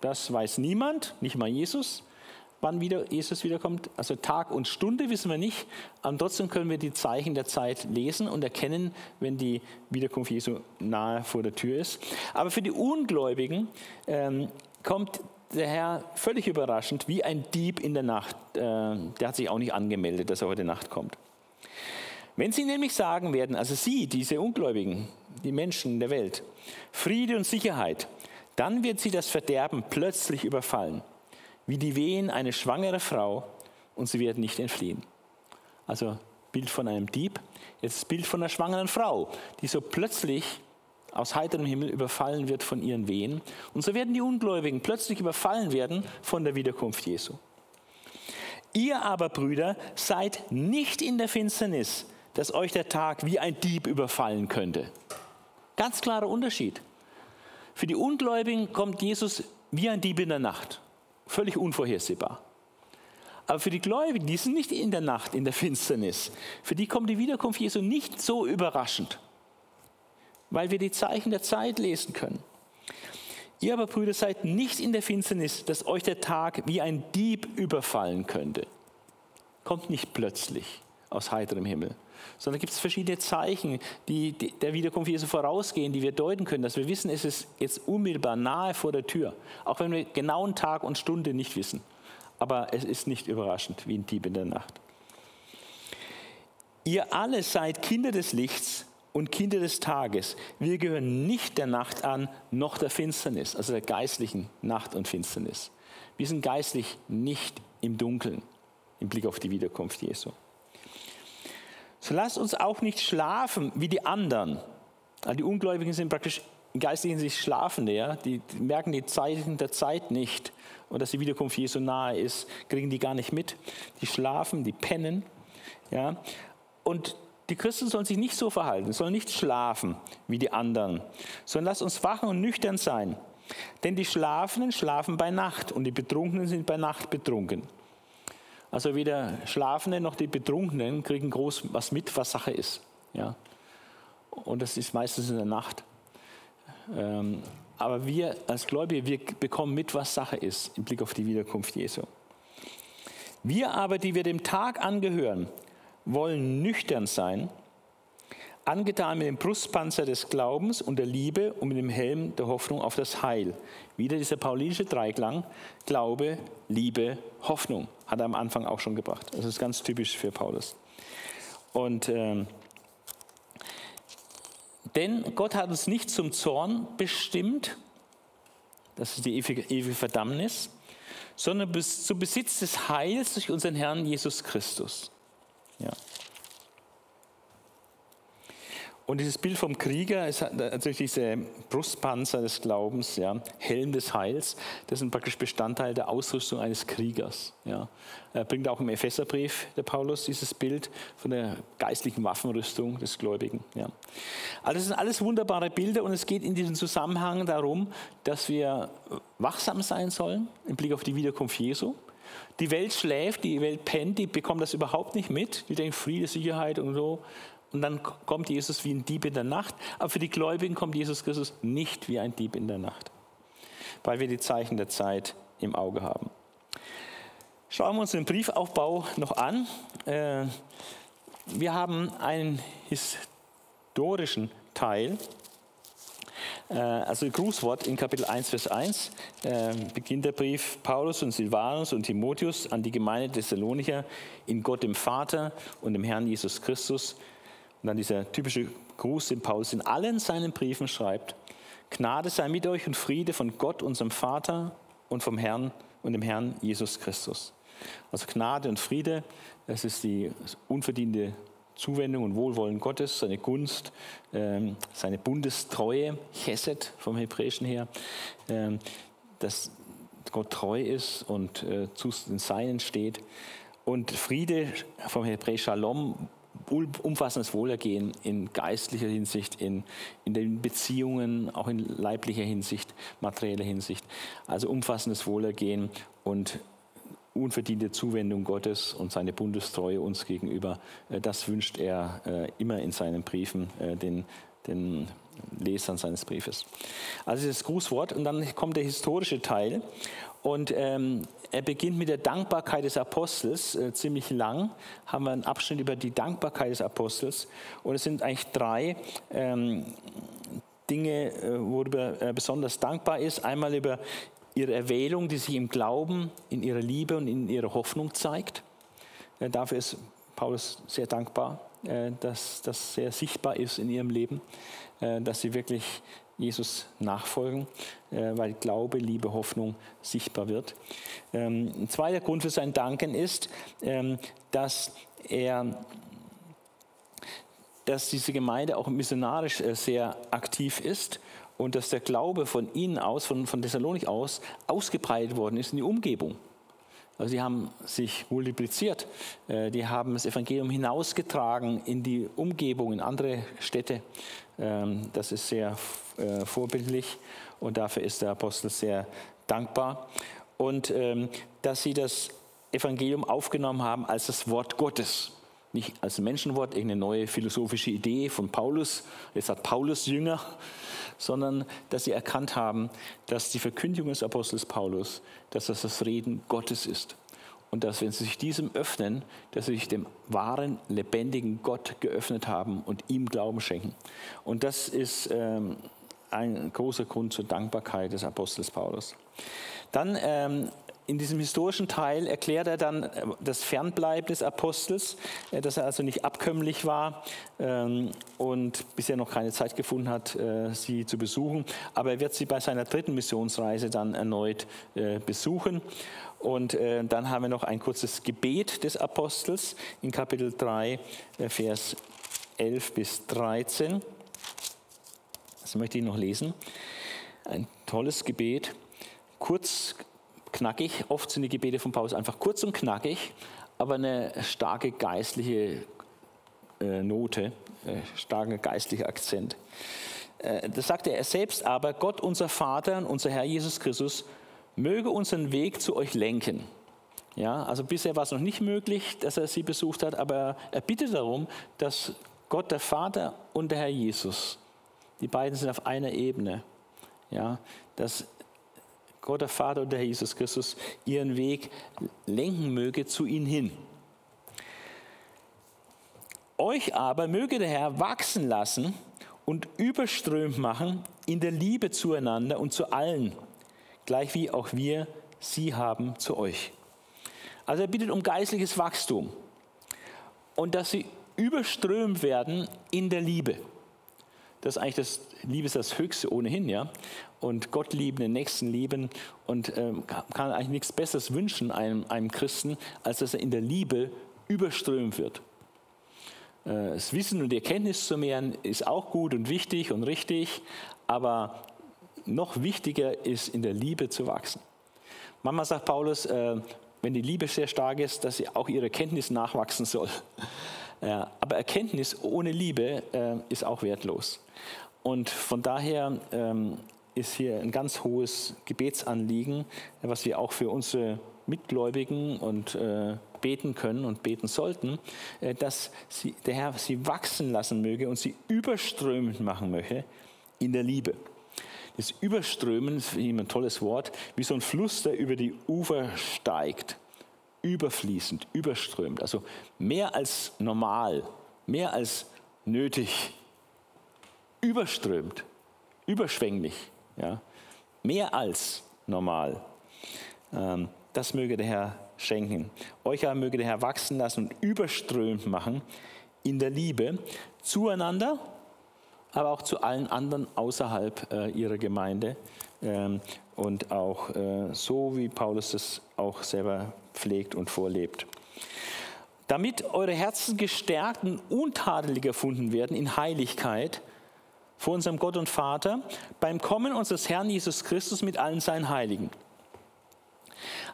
das weiß niemand, nicht mal Jesus, wann wieder Jesus wiederkommt. Also Tag und Stunde wissen wir nicht, aber trotzdem können wir die Zeichen der Zeit lesen und erkennen, wenn die Wiederkunft Jesu nahe vor der Tür ist. Aber für die Ungläubigen ähm, kommt der Herr völlig überraschend, wie ein Dieb in der Nacht. Äh, der hat sich auch nicht angemeldet, dass er heute Nacht kommt. Wenn Sie nämlich sagen werden, also Sie, diese Ungläubigen, die Menschen der Welt, Friede und Sicherheit, dann wird Sie das Verderben plötzlich überfallen, wie die Wehen eine schwangere Frau, und Sie werden nicht entfliehen. Also Bild von einem Dieb, jetzt Bild von einer schwangeren Frau, die so plötzlich aus heiterem Himmel überfallen wird von ihren Wehen. Und so werden die Ungläubigen plötzlich überfallen werden von der Wiederkunft Jesu. Ihr aber, Brüder, seid nicht in der Finsternis, dass euch der Tag wie ein Dieb überfallen könnte. Ganz klarer Unterschied. Für die Ungläubigen kommt Jesus wie ein Dieb in der Nacht. Völlig unvorhersehbar. Aber für die Gläubigen, die sind nicht in der Nacht, in der Finsternis. Für die kommt die Wiederkunft Jesu nicht so überraschend, weil wir die Zeichen der Zeit lesen können. Ihr aber, Brüder, seid nicht in der Finsternis, dass euch der Tag wie ein Dieb überfallen könnte. Kommt nicht plötzlich aus heiterem Himmel, sondern gibt es verschiedene Zeichen, die, der Wiederkunft Jesu vorausgehen, die wir deuten können, dass wir wissen, es ist jetzt unmittelbar nahe vor der Tür, auch wenn wir genauen Tag und Stunde nicht wissen. Aber es ist nicht überraschend wie ein Dieb in der Nacht. Ihr alle seid Kinder des Lichts und Kinder des Tages. Wir gehören nicht der Nacht an, noch der Finsternis, also der geistlichen Nacht und Finsternis. Wir sind geistlich nicht im Dunkeln im Blick auf die Wiederkunft Jesu. So lasst uns auch nicht schlafen wie die anderen. Also die Ungläubigen sind praktisch in geistlichen Sicht Schlafende, ja? die, die merken die Zeichen der Zeit nicht und dass die Wiederkunft Jesu nahe ist, kriegen die gar nicht mit. Die schlafen, die pennen. Ja? Und die Christen sollen sich nicht so verhalten, sollen nicht schlafen wie die anderen, sondern lasst uns wachen und nüchtern sein. Denn die Schlafenden schlafen bei Nacht und die Betrunkenen sind bei Nacht betrunken. Also weder Schlafende noch die Betrunkenen kriegen groß was mit, was Sache ist. Ja? Und das ist meistens in der Nacht. Ähm, aber wir als Gläubige, wir bekommen mit, was Sache ist im Blick auf die Wiederkunft Jesu. Wir aber, die wir dem Tag angehören, wollen nüchtern sein, angetan mit dem Brustpanzer des Glaubens und der Liebe und mit dem Helm der Hoffnung auf das Heil. Wieder dieser paulinische Dreiklang, Glaube, Liebe, Hoffnung, hat er am Anfang auch schon gebracht. Das ist ganz typisch für Paulus. Und ähm, denn Gott hat uns nicht zum Zorn bestimmt, das ist die ewige, ewige Verdammnis, sondern bis zum Besitz des Heils durch unseren Herrn Jesus Christus. Ja. Und dieses Bild vom Krieger ist natürlich diese Brustpanzer des Glaubens, ja, Helm des Heils, das sind praktisch Bestandteil der Ausrüstung eines Kriegers. Ja. Er bringt auch im Epheserbrief der Paulus dieses Bild von der geistlichen Waffenrüstung des Gläubigen. Ja. Also das sind alles wunderbare Bilder und es geht in diesem Zusammenhang darum, dass wir wachsam sein sollen im Blick auf die Wiederkunft Jesu. Die Welt schläft, die Welt pennt, die bekommt das überhaupt nicht mit. Die denkt Friede, Sicherheit und so. Und dann kommt Jesus wie ein Dieb in der Nacht. Aber für die Gläubigen kommt Jesus Christus nicht wie ein Dieb in der Nacht, weil wir die Zeichen der Zeit im Auge haben. Schauen wir uns den Briefaufbau noch an. Äh, wir haben einen historischen Teil. Äh, also Grußwort in Kapitel 1, Vers 1 äh, beginnt der Brief Paulus und Silvanus und Timotheus an die Gemeinde Thessalonicher in Gott dem Vater und dem Herrn Jesus Christus und dann dieser typische Gruß, den Paulus in allen seinen Briefen schreibt. Gnade sei mit euch und Friede von Gott, unserem Vater und vom Herrn und dem Herrn Jesus Christus. Also Gnade und Friede, das ist die unverdiente Zuwendung und Wohlwollen Gottes, seine Gunst, ähm, seine Bundestreue, Chesed vom Hebräischen her, ähm, dass Gott treu ist und äh, zu den Seinen steht. Und Friede vom Hebräisch Shalom, umfassendes Wohlergehen in geistlicher Hinsicht, in, in den Beziehungen, auch in leiblicher Hinsicht, materieller Hinsicht. Also umfassendes Wohlergehen und unverdiente Zuwendung Gottes und seine Bundestreue uns gegenüber. Äh, das wünscht er äh, immer in seinen Briefen äh, den, den Lesern seines Briefes. Also das Grußwort und dann kommt der historische Teil und ähm, er beginnt mit der Dankbarkeit des Apostels, äh, ziemlich lang haben wir einen Abschnitt über die Dankbarkeit des Apostels und es sind eigentlich drei ähm, Dinge, äh, worüber er besonders dankbar ist. Einmal über ihre Erwählung, die sich im Glauben, in ihrer Liebe und in ihrer Hoffnung zeigt. Äh, dafür ist Paulus sehr dankbar, äh, dass das sehr sichtbar ist in ihrem Leben, äh, dass sie wirklich Jesus nachfolgen, weil Glaube, Liebe, Hoffnung sichtbar wird. Ähm, ein zweiter Grund für sein Danken ist, ähm, dass er dass diese Gemeinde auch missionarisch sehr aktiv ist und dass der Glaube von ihnen aus, von, von Thessalonik aus, ausgebreitet worden ist in die Umgebung. Also sie haben sich multipliziert, äh, die haben das Evangelium hinausgetragen in die Umgebung, in andere Städte. Ähm, das ist sehr äh, vorbildlich und dafür ist der Apostel sehr dankbar. Und ähm, dass sie das Evangelium aufgenommen haben als das Wort Gottes nicht als Menschenwort, irgendeine neue philosophische Idee von Paulus, jetzt hat Paulus Jünger, sondern dass sie erkannt haben, dass die Verkündigung des Apostels Paulus, dass das das Reden Gottes ist. Und dass, wenn sie sich diesem öffnen, dass sie sich dem wahren, lebendigen Gott geöffnet haben und ihm Glauben schenken. Und das ist ähm, ein großer Grund zur Dankbarkeit des Apostels Paulus. Dann ähm, in diesem historischen Teil erklärt er dann äh, das Fernbleiben des Apostels, äh, dass er also nicht abkömmlich war ähm, und bisher noch keine Zeit gefunden hat, äh, sie zu besuchen. Aber er wird sie bei seiner dritten Missionsreise dann erneut besuchen. Und dann haben wir noch ein kurzes Gebet des Apostels in Kapitel 3, Vers 11 bis 13. Das möchte ich noch lesen. Ein tolles Gebet, kurz knackig. Oft sind die Gebete von Paulus einfach kurz und knackig, aber eine starke geistliche äh, Note, äh, starker geistlicher Akzent. Äh, das sagte er selbst aber, Gott unser Vater und unser Herr Jesus Christus möge unseren Weg zu euch lenken. Ja, also bisher war es noch nicht möglich, dass er sie besucht hat, aber er bittet darum, dass Gott der Vater und der Herr Jesus, die beiden sind auf einer Ebene, ja, dass Gott der Vater und der Herr Jesus Christus ihren Weg lenken möge zu ihnen hin. Euch aber möge der Herr wachsen lassen und überströmt machen in der Liebe zueinander und zu allen, gleich wie auch wir sie haben zu euch. Also er bittet um geistliches Wachstum und dass sie überströmt werden in der Liebe. Das ist eigentlich das Liebe ist das Höchste ohnehin, ja. Und Gott lieben, den Nächsten lieben und ähm, kann eigentlich nichts Besseres wünschen einem, einem Christen, als dass er in der Liebe überströmt wird. Äh, das Wissen und die Erkenntnis zu mehren ist auch gut und wichtig und richtig, aber noch wichtiger ist, in der Liebe zu wachsen. Manchmal sagt Paulus, äh, wenn die Liebe sehr stark ist, dass sie auch ihre Kenntnis nachwachsen soll. Aber Erkenntnis ohne Liebe äh, ist auch wertlos. Und von daher ähm, ist hier ein ganz hohes Gebetsanliegen, was wir auch für unsere Mitgläubigen und äh, beten können und beten sollten, dass sie, der Herr sie wachsen lassen möge und sie überströmend machen möchte in der Liebe. Das Überströmen ist ein tolles Wort, wie so ein Fluss, der über die Ufer steigt überfließend, überströmt, also mehr als normal, mehr als nötig, überströmt, überschwänglich, ja, mehr als normal. Ähm, das möge der Herr schenken. Euch aber möge der Herr wachsen lassen und überströmt machen in der Liebe zueinander, aber auch zu allen anderen außerhalb äh, ihrer Gemeinde ähm, und auch äh, so, wie Paulus das auch selber pflegt und vorlebt. Damit eure Herzen gestärkt und untadelig erfunden werden in Heiligkeit vor unserem Gott und Vater beim Kommen unseres Herrn Jesus Christus mit allen seinen Heiligen.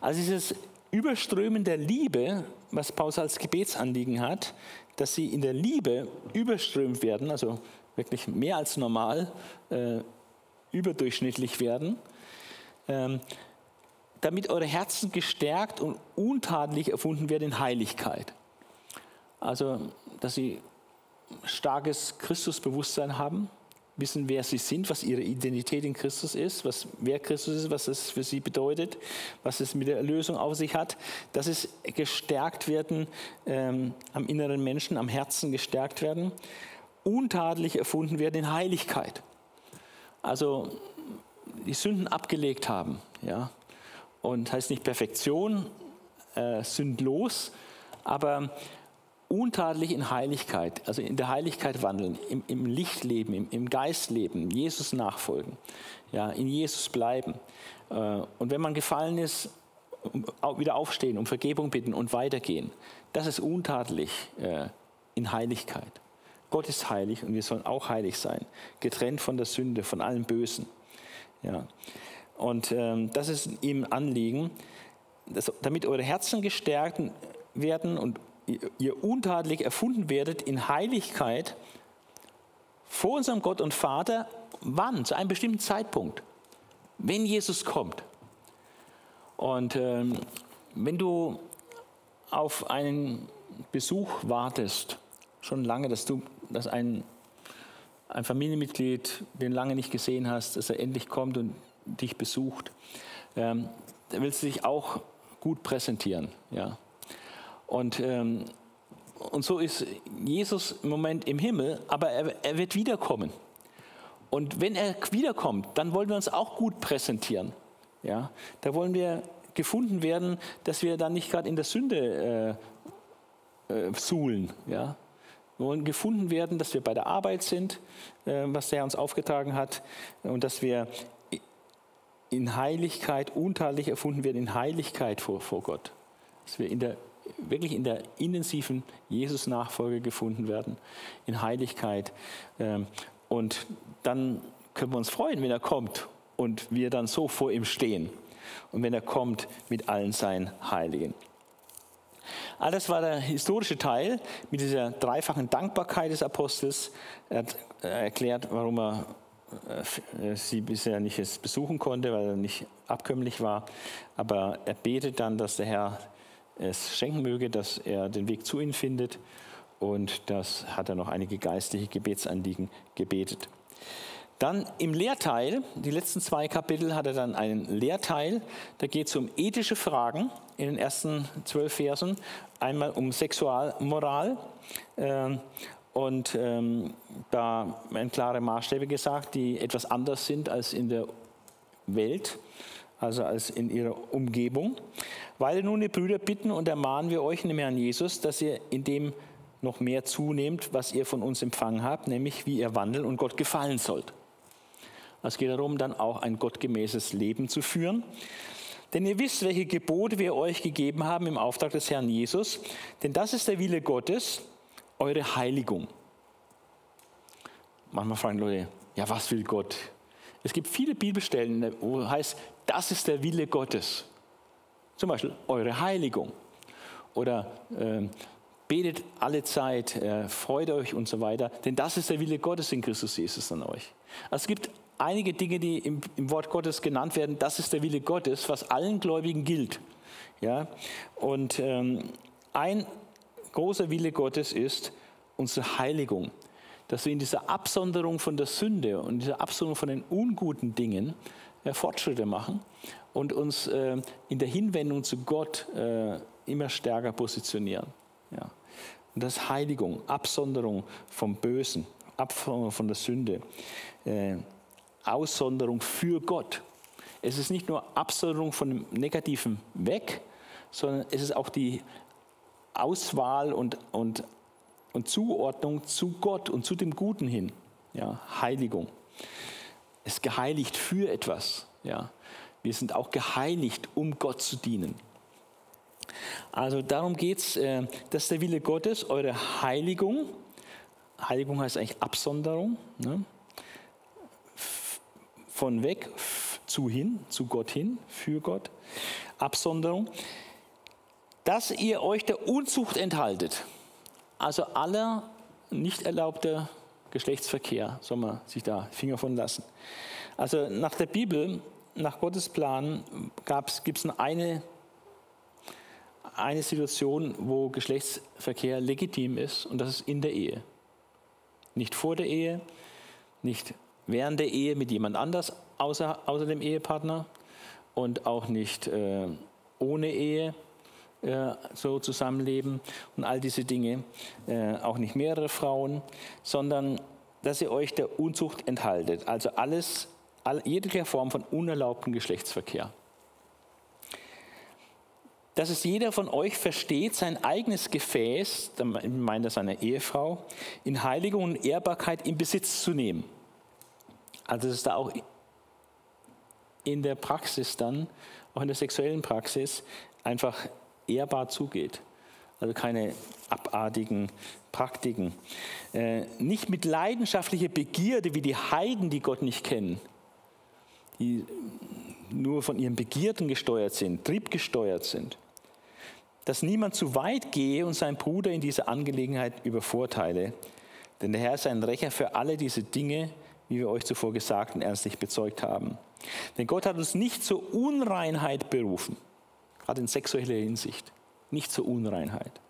Also dieses Überströmen der Liebe, was Paulus als Gebetsanliegen hat, dass sie in der Liebe überströmt werden, also wirklich mehr als normal, äh, überdurchschnittlich werden, ähm, damit eure Herzen gestärkt und untadelig erfunden werden in Heiligkeit. Also, dass sie starkes Christusbewusstsein haben, wissen, wer sie sind, was ihre Identität in Christus ist, was, wer Christus ist, was es für sie bedeutet, was es mit der Erlösung auf sich hat, dass es gestärkt werden ähm, am inneren Menschen, am Herzen gestärkt werden, untadelig erfunden werden in Heiligkeit. Also die Sünden abgelegt haben. Ja? Und heißt nicht Perfektion, äh, sündlos, aber untadelig in Heiligkeit, also in der Heiligkeit wandeln, im, im Licht leben, im, im, Geist leben, Jesus nachfolgen, ja, in Jesus bleiben. Äh, und wenn man gefallen ist, wieder aufstehen, um Vergebung bitten und weitergehen. Das ist untadelig äh, in Heiligkeit. Gott ist heilig und wir sollen auch heilig sein, getrennt von der Sünde, von allem Bösen. Ja. Und ähm, das ist ihm Anliegen, dass, damit eure Herzen gestärkt werden und ihr untadelig erfunden werdet in Heiligkeit vor unserem Gott und Vater. Wann? Zu einem bestimmten Zeitpunkt. Wenn Jesus kommt. Und ähm, wenn du auf einen Besuch wartest, schon lange, dass du, dass ein, ein Familienmitglied, den lange nicht gesehen hast, dass er endlich kommt und dich besucht, ähm, da willst du dich auch gut präsentieren, ja. Und ähm, und so ist Jesus im Moment im Himmel, aber er, er, wird wiederkommen. Und wenn er wiederkommt, dann wollen wir uns auch gut präsentieren. Ja, da wollen wir gefunden werden, dass wir dann nicht gerade in der Sünde äh, äh, suhlen. Ja, wir wollen gefunden werden, dass wir bei der Arbeit sind, äh, was der uns aufgetragen hat, und dass wir in Heiligkeit, unteilig erfunden werden, in Heiligkeit vor, vor Gott. Dass wir in der, wirklich in der intensiven Jesus-Nachfolge gefunden werden, in Heiligkeit. Ähm, und dann können wir uns freuen, wenn er kommt und wir dann so vor ihm stehen. Und wenn er kommt mit allen seinen Heiligen. Alles war der historische Teil mit dieser dreifachen Dankbarkeit des Apostels. Er hat erklärt, warum er äh, sie bisher nicht besuchen konnte, weil er nicht abkömmlich war. Aber er betet dann, dass der Herr es schenken möge, dass er den Weg zu ihnen findet. Und das hat er noch einige geistliche Gebetsanliegen gebetet. Dann im Lehrteil, die letzten zwei Kapitel hat er dann einen Lehrteil, da geht es um ethische Fragen in den ersten zwölf Versen, einmal um Sexualmoral äh, und ähm, da werden klare Maßstäbe gesagt, die etwas anders sind als in der Welt, also als in ihrer Umgebung. Weil nun, ihr Brüder, bitten und ermahnen wir euch in dem Herrn Jesus, dass ihr in dem noch mehr zunehmt, was ihr von uns empfangen habt, nämlich wie ihr wandeln und Gott gefallen sollt. Es geht darum, dann auch ein gottgemäßes Leben zu führen. Denn ihr wisst, welche Gebote wir euch gegeben haben im Auftrag des Herrn Jesus. Denn das ist der Wille Gottes, eure Heiligung. Manchmal fragen Leute, ja, was will Gott? Es gibt viele Bibelstellen, wo heißt, das ist der Wille Gottes. Zum Beispiel eure Heiligung. Oder äh, betet alle Zeit, äh, freut euch und so weiter. Denn das ist der Wille Gottes in Christus Jesus an euch. Es gibt einige Dinge, die im, im, Wort Gottes genannt werden, das ist der Wille Gottes, was allen Gläubigen gilt. Ja? Und ähm, ein großer Wille Gottes ist unsere Heiligung, dass wir in dieser Absonderung von der Sünde und dieser Absonderung von den unguten Dingen äh, Fortschritte machen und uns äh, in der Hinwendung zu Gott äh, immer stärker positionieren. Ja. Und das ist Heiligung, Absonderung vom Bösen, Absonderung von der Sünde. Aussonderung für Gott. Es ist nicht nur Absonderung von dem Negativen weg, sondern es ist auch die Auswahl und, und, und Zuordnung zu Gott und zu dem Guten hin. Ja, Heiligung. Es ist geheiligt für etwas. Ja. Wir sind auch geheiligt, um Gott zu dienen. Also darum geht es, äh, das ist der Wille Gottes, eure Heiligung. Heiligung heißt eigentlich Absonderung. Ne? Von weg zu hin, zu Gott hin, für Gott, Absonderung, dass ihr euch der Unzucht enthaltet. Also aller nicht erlaubter Geschlechtsverkehr soll man sich da Finger von lassen. Also nach der Bibel, nach Gottes Plan, gibt es eine, eine Situation, wo Geschlechtsverkehr legitim ist und das ist in der Ehe. Nicht vor der Ehe, nicht während der Ehe mit jemand anders außer, außer dem Ehepartner und auch nicht äh, ohne Ehe äh, so zusammenleben und all diese Dinge, äh, auch nicht mehrere Frauen, sondern dass ihr euch der Unzucht enthaltet. Also alles jeder Form von unerlaubtem Geschlechtsverkehr. Dass es jeder von euch versteht, sein eigenes Gefäß, meint er seine Ehefrau, in Heiligung und Ehrbarkeit in Besitz zu nehmen. Also dass es da auch in der Praxis dann, auch in der sexuellen Praxis, einfach ehrbar zugeht. Also keine abartigen Praktiken. Äh, nicht mit leidenschaftlicher Begierde wie die Heiden, die Gott nicht kennen, die nur von ihren Begierden gesteuert sind, triebgesteuert sind. Dass niemand zu weit gehe und seinen Bruder in dieser Angelegenheit übervorteile. Denn der Herr ist ein Rächer für alle diese Dinge, wie wir euch zuvor gesagt und ernstlich bezeugt haben. Denn Gott hat uns nicht zur Unreinheit berufen, gerade in sexueller Hinsicht, nicht zur Unreinheit,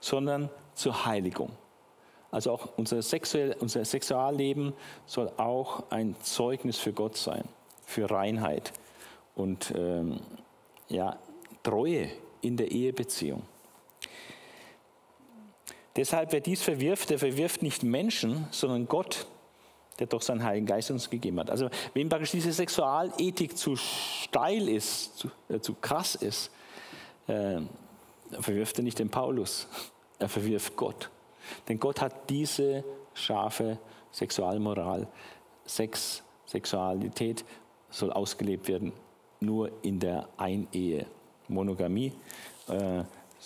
sondern zur Heiligung. Also auch unser, Sexuell, unser Sexualleben soll auch ein Zeugnis für Gott sein, für Reinheit und ähm, ja, Treue in der Ehebeziehung. Deshalb, wer dies verwirft, der verwirft nicht Menschen, sondern Gott, der doch seinen Heiligen Geist uns gegeben hat. Also wenn praktisch diese Sexualethik zu steil ist, zu, äh, zu krass ist, äh, verwirft er nicht den Paulus, er verwirft Gott. Denn Gott hat diese scharfe Sexualmoral, Sex, Sexualität soll ausgelebt werden, nur in der Einehe. Monogamie, äh,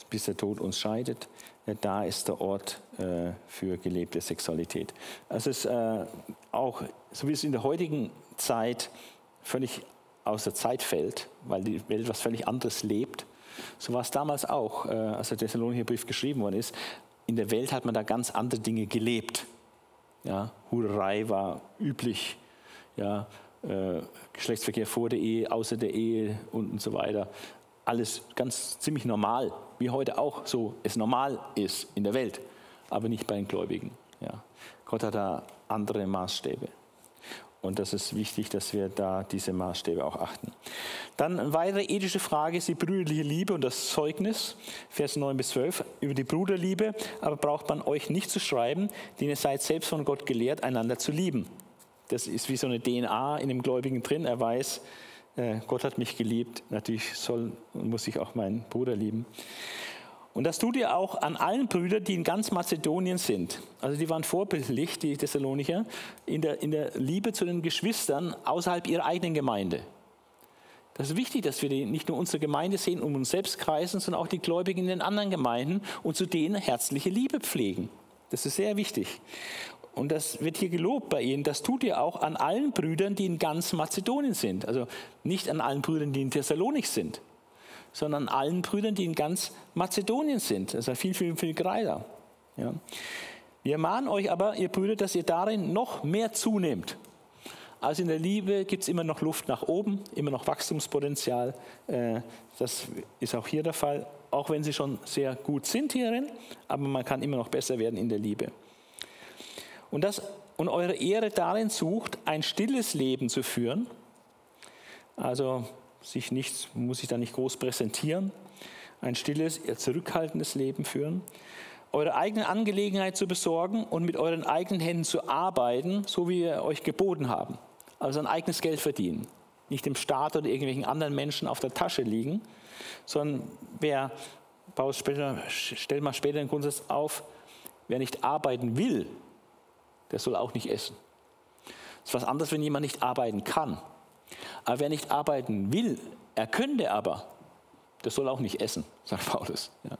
bis der Tod uns scheidet, äh, da ist der Ort äh, für gelebte Sexualität. Es ist äh, auch, so wie es in der heutigen Zeit völlig aus der Zeit fällt, weil die Welt was völlig anderes lebt, so war es damals auch, als der Thessalonicher Brief geschrieben worden ist. In der Welt hat man da ganz andere Dinge gelebt. Ja, Hurerei war üblich. Ja, Geschlechtsverkehr vor der Ehe, außer der Ehe und, und so weiter. Alles ganz ziemlich normal, wie heute auch so es normal ist in der Welt, aber nicht bei den Gläubigen. Ja. Gott hat da andere Maßstäbe. Und das ist wichtig, dass wir da diese Maßstäbe auch achten. Dann eine weitere ethische Frage ist die brüderliche Liebe und das Zeugnis, Vers 9 bis 12, über die Bruderliebe. Aber braucht man euch nicht zu schreiben, denn ihr seid selbst von Gott gelehrt, einander zu lieben. Das ist wie so eine DNA in dem Gläubigen drin. Er weiß, Gott hat mich geliebt. Natürlich soll und muss ich auch meinen Bruder lieben. Und das tut ihr auch an allen Brüdern, die in ganz Mazedonien sind. Also die waren vorbildlich, die Thessalonicher, in der, in der Liebe zu den Geschwistern außerhalb ihrer eigenen Gemeinde. Das ist wichtig, dass wir nicht nur unsere Gemeinde sehen, um uns selbst kreisen, sondern auch die Gläubigen in den anderen Gemeinden und zu denen herzliche Liebe pflegen. Das ist sehr wichtig. Und das wird hier gelobt bei ihnen. Das tut ihr auch an allen Brüdern, die in ganz Mazedonien sind. Also nicht an allen Brüdern, die in Thessalonik sind sondern allen Brüdern, die in ganz Mazedonien sind. Das ist viel, viel, viel greiter. Ja. Wir mahnen euch aber, ihr Brüder, dass ihr darin noch mehr zunehmt. Also in der Liebe gibt es immer noch Luft nach oben, immer noch Wachstumspotenzial. Äh, das ist auch hier der Fall, auch wenn sie schon sehr gut sind hierin, aber man kann immer noch besser werden in der Liebe. Und, das, und eure Ehre darin sucht, ein stilles Leben zu führen. Also sich nichts, muss sich da nicht groß präsentieren, ein stilles, zurückhaltendes Leben führen, eure eigene Angelegenheit zu besorgen und mit euren eigenen Händen zu arbeiten, so wie wir euch geboten haben. Also ein eigenes Geld verdienen. Nicht dem Staat oder irgendwelchen anderen Menschen auf der Tasche liegen, sondern wer, Paulus später, stellt mal später den Grundsatz auf, wer nicht arbeiten will, der soll auch nicht essen. Das ist was anderes, wenn jemand nicht arbeiten kann. Aber wer nicht arbeiten will, er könnte aber, der soll auch nicht essen, sagt Paulus. Ja.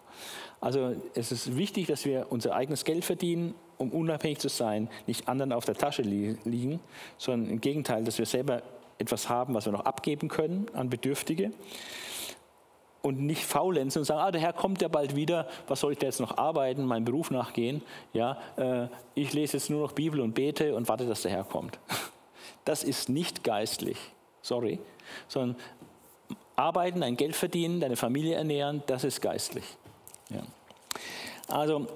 Also es ist wichtig, dass wir unser eigenes Geld verdienen, um unabhängig zu sein, nicht anderen auf der Tasche li liegen, sondern im Gegenteil, dass wir selber etwas haben, was wir noch abgeben können an Bedürftige und nicht faulenzen und sagen, ah, der Herr kommt ja bald wieder, was soll ich da jetzt noch arbeiten, meinem Beruf nachgehen? Ja, äh, ich lese jetzt nur noch Bibel und bete und warte, dass der Herr kommt. Das ist nicht geistlich sorry, sondern arbeiten, dein Geld verdienen, deine Familie ernähren, das ist geistlich. Ja. Also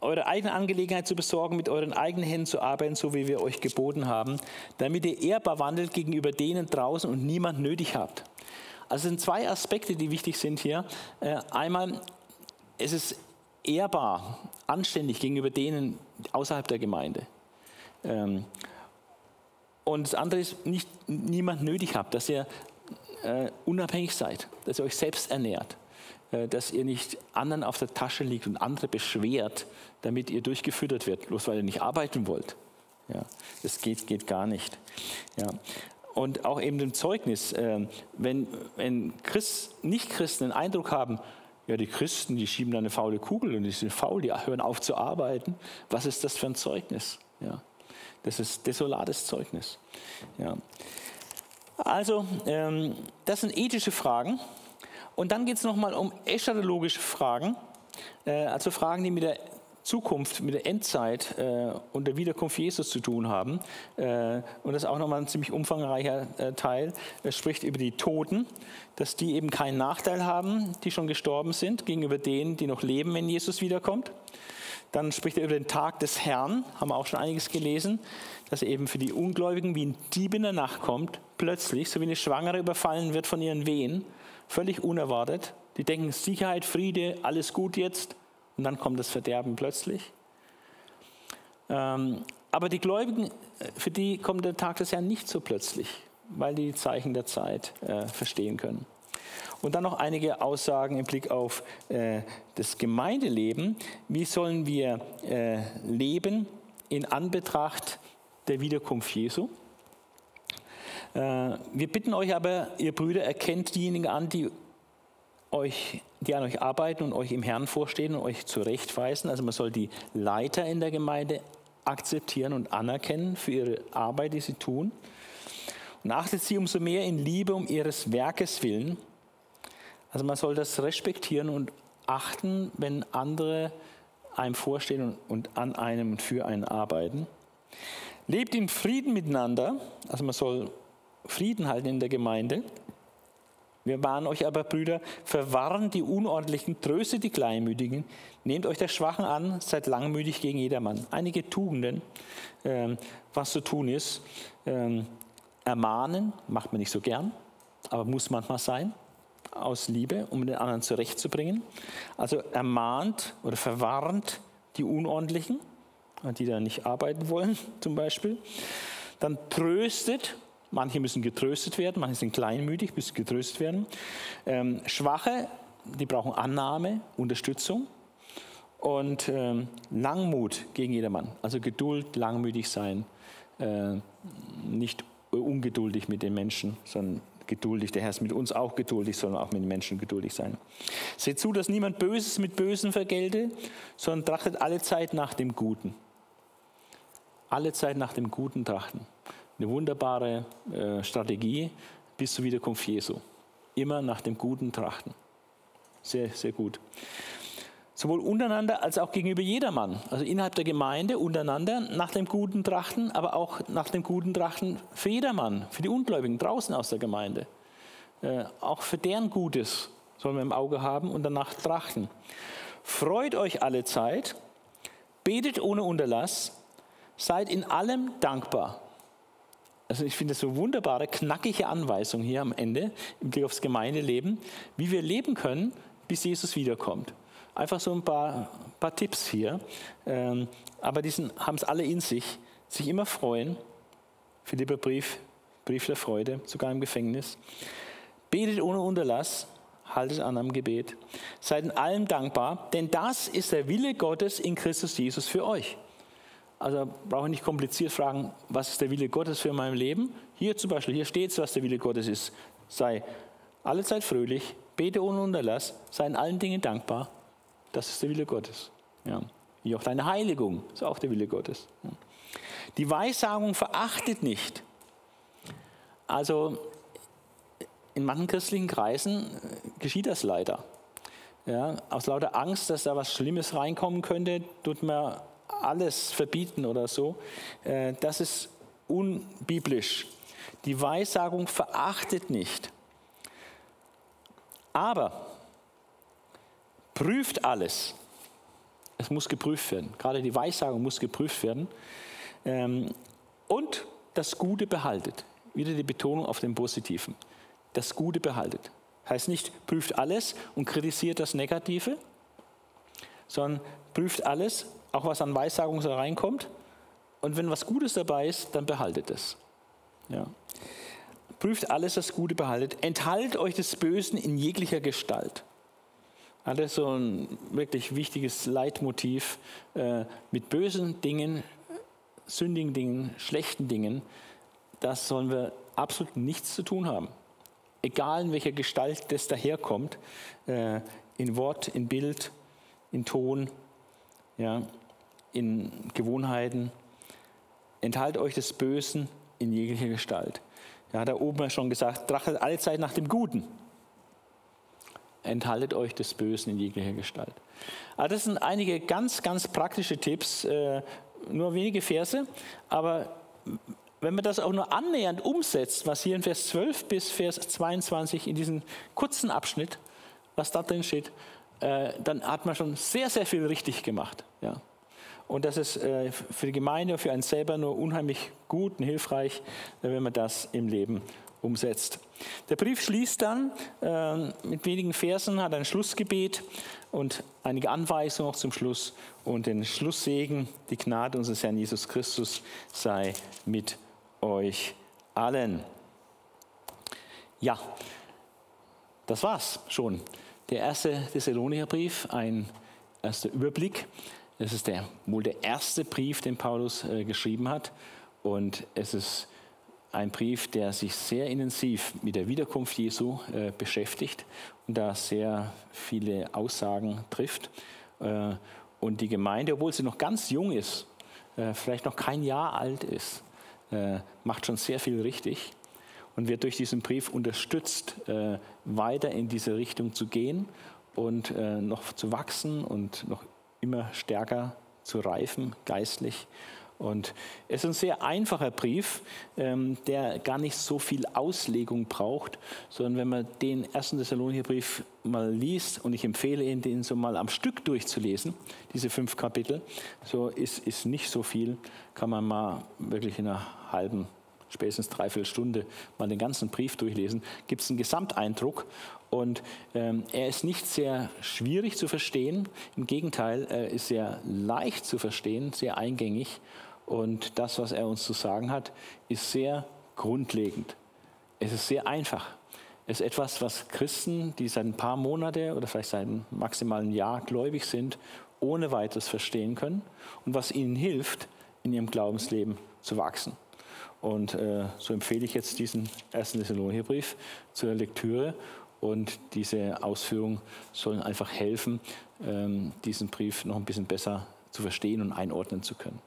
eure eigene Angelegenheit zu besorgen, mit euren eigenen Händen zu arbeiten, so wie wir euch geboten haben, damit ihr ehrbar wandelt gegenüber denen draußen und niemand nötig habt. Also es sind zwei Aspekte, die wichtig sind hier. Äh, einmal, es ist ehrbar, anständig gegenüber denen außerhalb der Gemeinde. Ähm, Und das andere ist, nicht niemand nötig habt, dass ihr äh, unabhängig seid, dass ihr euch selbst ernährt, äh, dass ihr nicht anderen auf der Tasche liegt und andere beschwert, damit ihr durchgefüttert wird, bloß weil ihr nicht arbeiten wollt. Ja, das geht, geht gar nicht. Ja. Und auch eben im Zeugnis, äh, wenn, wenn Christ, Nicht-Christen den Eindruck haben, ja, die Christen, die schieben da eine faule Kugel und die sind faul, die hören auf zu arbeiten. Was ist das für ein Zeugnis? Ja, das ist desolates Zeugnis. Ja. Also, ähm, das sind ethische Fragen. Und dann geht es nochmal um eschatologische Fragen, äh, also Fragen, die mit der Zukunft, mit der Endzeit äh, und der Wiederkunft Jesus zu tun haben. Äh, und das ist auch nochmal ein ziemlich umfangreicher äh, Teil. Er spricht über die Toten, dass die eben keinen Nachteil haben, die schon gestorben sind, gegenüber denen, die noch leben, wenn Jesus wiederkommt. Dann spricht er über den Tag des Herrn, haben wir auch schon einiges gelesen, dass er eben für die Ungläubigen wie ein Dieb in der Nacht kommt, plötzlich, so wie eine Schwangere überfallen wird von ihren Wehen, völlig unerwartet. Die denken Sicherheit, Friede, alles gut jetzt und dann kommt das Verderben plötzlich. Ähm, aber die Gläubigen, für die kommt der Tag des Herrn nicht so plötzlich, weil die Zeichen der Zeit äh, verstehen können. Und dann noch einige Aussagen im Blick auf äh, das Gemeindeleben. Wie sollen wir äh, leben in Anbetracht der Wiederkunft Jesu? Äh, wir bitten euch aber, ihr Brüder, erkennt diejenigen an, die euch, die an euch arbeiten und euch im Herrn vorstehen und euch zurechtweisen. Also man soll die Leiter in der Gemeinde akzeptieren und anerkennen für ihre Arbeit, die sie tun. Und achtet sie umso mehr in Liebe um ihres Werkes willen. Also man soll das respektieren und achten, wenn andere einem vorstehen und, und an einem und für einen arbeiten. Lebt in Frieden miteinander, also man soll Frieden halten in der Gemeinde. Wir warnen euch aber, Brüder, verwarren die Unordentlichen, tröstet die Kleinmütigen, nehmt euch der Schwachen an, seid langmütig gegen jedermann. Einige Tugenden, ähm, was zu tun ist. Ähm, ermahnen macht man nicht so gern, aber muss manchmal sein, aus Liebe, um den anderen zurechtzubringen. Also ermahnt oder verwarnt die Unordentlichen, die da nicht arbeiten wollen, zum Beispiel. Dann tröstet Manche müssen getröstet werden, manche sind kleinmütig, müssen getröstet werden. Ähm, Schwache, die brauchen Annahme, Unterstützung und ähm, Langmut gegen jedermann. Also Geduld, langmütig sein, äh, nicht ungeduldig mit den Menschen, sondern geduldig. Der Herr ist mit uns auch geduldig, sondern auch mit den Menschen geduldig sein. Seht zu, dass niemand Böses mit Bösen vergelte, sondern trachtet alle Zeit nach dem Guten. Alle Zeit nach dem Guten trachten eine wunderbare äh, Strategie bis zur Wiederkunft Jesu. Immer nach dem Guten trachten. Sehr, sehr gut. Sowohl untereinander als auch gegenüber jedermann. Also innerhalb der Gemeinde untereinander nach dem Guten trachten, aber auch nach dem Guten trachten für jedermann, für die Ungläubigen draußen aus der Gemeinde. Äh, auch für deren Gutes sollen wir im Auge haben und danach trachten. Freut euch alle Zeit, betet ohne Unterlass, seid in allem dankbar. Also ich finde das so wunderbare, knackige Anweisung hier am Ende im Blick aufs Gemeindeleben, wie wir leben können, bis Jesus wiederkommt. Einfach so ein paar, paar Tipps hier. Ähm, aber die haben es alle in sich. Sich immer freuen. Philipper Brief, Brief der Freude, sogar im Gefängnis. Betet ohne Unterlass, haltet an am Gebet. Seid in allem dankbar, denn das ist der Wille Gottes in Christus Jesus für euch. Also brauche ich nicht kompliziert fragen, was ist der Wille Gottes für mein Leben. Hier zum Beispiel, hier steht es, was der Wille Gottes ist. Sei allezeit fröhlich, bete ohne Unterlass, sei in allen Dingen dankbar. Das ist der Wille Gottes. Ja. Wie auch deine Heiligung ist auch der Wille Gottes. Ja. Die Weissagung verachtet nicht. Also in manchen christlichen Kreisen äh, geschieht das leider. Ja, aus lauter Angst, dass da was Schlimmes reinkommen könnte, tut man alles verbieten oder so, äh, das ist unbiblisch. Die Weissagung verachtet nicht. Aber prüft alles. Es muss geprüft werden. Gerade die Weissagung muss geprüft werden. Ähm, und das Gute behaltet. Wieder die Betonung auf dem Positiven. Das Gute behaltet. Heißt nicht, prüft alles und kritisiert das Negative, sondern prüft alles auch was an Weissagung so reinkommt. Und wenn was Gutes dabei ist, dann behaltet es. Ja. Prüft alles das Gute behaltet. Enthaltet euch des Bösen in jeglicher Gestalt. Alles so ein wirklich wichtiges Leitmotiv. Äh, mit bösen Dingen, sündigen Dingen, schlechten Dingen, das sollen wir absolut nichts zu tun haben. Egal in welcher Gestalt das daherkommt, äh, in Wort, in Bild, in Ton, ja, in Gewohnheiten. Enthaltet euch des Bösen in jeglicher Gestalt. Ja, da oben schon gesagt, trachtet alle Zeit nach dem Guten. Enthaltet euch des Bösen in jeglicher Gestalt. Also das sind einige ganz, ganz praktische Tipps, äh, nur wenige Verse, aber wenn man das auch nur annähernd umsetzt, was hier in Vers 12 bis Vers 22 in diesem kurzen Abschnitt, was da drin steht, äh, dann hat man schon sehr, sehr viel richtig gemacht. Ja. Und das ist äh, für die Gemeinde, für einen selber nur unheimlich gut und hilfreich, äh, wenn man das im Leben umsetzt. Der Brief schließt dann äh, mit wenigen Versen, hat ein Schlussgebet und einige Anweisungen auch zum Schluss und den Schlusssegen. Die Gnade unseres Herrn Jesus Christus sei mit euch allen. Ja, das war's schon. Der erste Thessalonicher Brief, ein erster Überblick. Es ist der, wohl der erste Brief, den Paulus äh, geschrieben hat. Und es ist ein Brief, der sich sehr intensiv mit der Wiederkunft Jesu äh, beschäftigt und da sehr viele Aussagen trifft. Äh, und die Gemeinde, obwohl sie noch ganz jung ist, äh, vielleicht noch kein Jahr alt ist, äh, macht schon sehr viel richtig und wird durch diesen Brief unterstützt, äh, weiter in diese Richtung zu gehen und noch zu wachsen und noch immer stärker zu reifen, geistlich. Und es ist ein sehr einfacher Brief, ähm, der gar nicht so viel Auslegung braucht, sondern wenn man den ersten Thessalonicher Brief mal liest, und ich empfehle Ihnen, den so mal am Stück durchzulesen, diese fünf Kapitel, so ist, ist nicht so viel, kann man mal wirklich in einer halben spätestens dreiviertel Stunde mal den ganzen Brief durchlesen, gibt es einen Gesamteindruck. Und ähm, er ist nicht sehr schwierig zu verstehen, im Gegenteil, er ist sehr leicht zu verstehen, sehr eingängig. Und das, was er uns zu sagen hat, ist sehr grundlegend. Es ist sehr einfach. Es ist etwas, was Christen, die seit ein paar Monate oder vielleicht seit einem maximalen Jahr gläubig sind, ohne weiteres verstehen können und was ihnen hilft, in ihrem Glaubensleben zu wachsen. Und äh, so empfehle ich jetzt diesen ersten Thessalonicherbrief zur Lektüre. Und diese Ausführungen sollen einfach helfen, ähm, diesen Brief noch ein bisschen besser zu verstehen und einordnen zu können.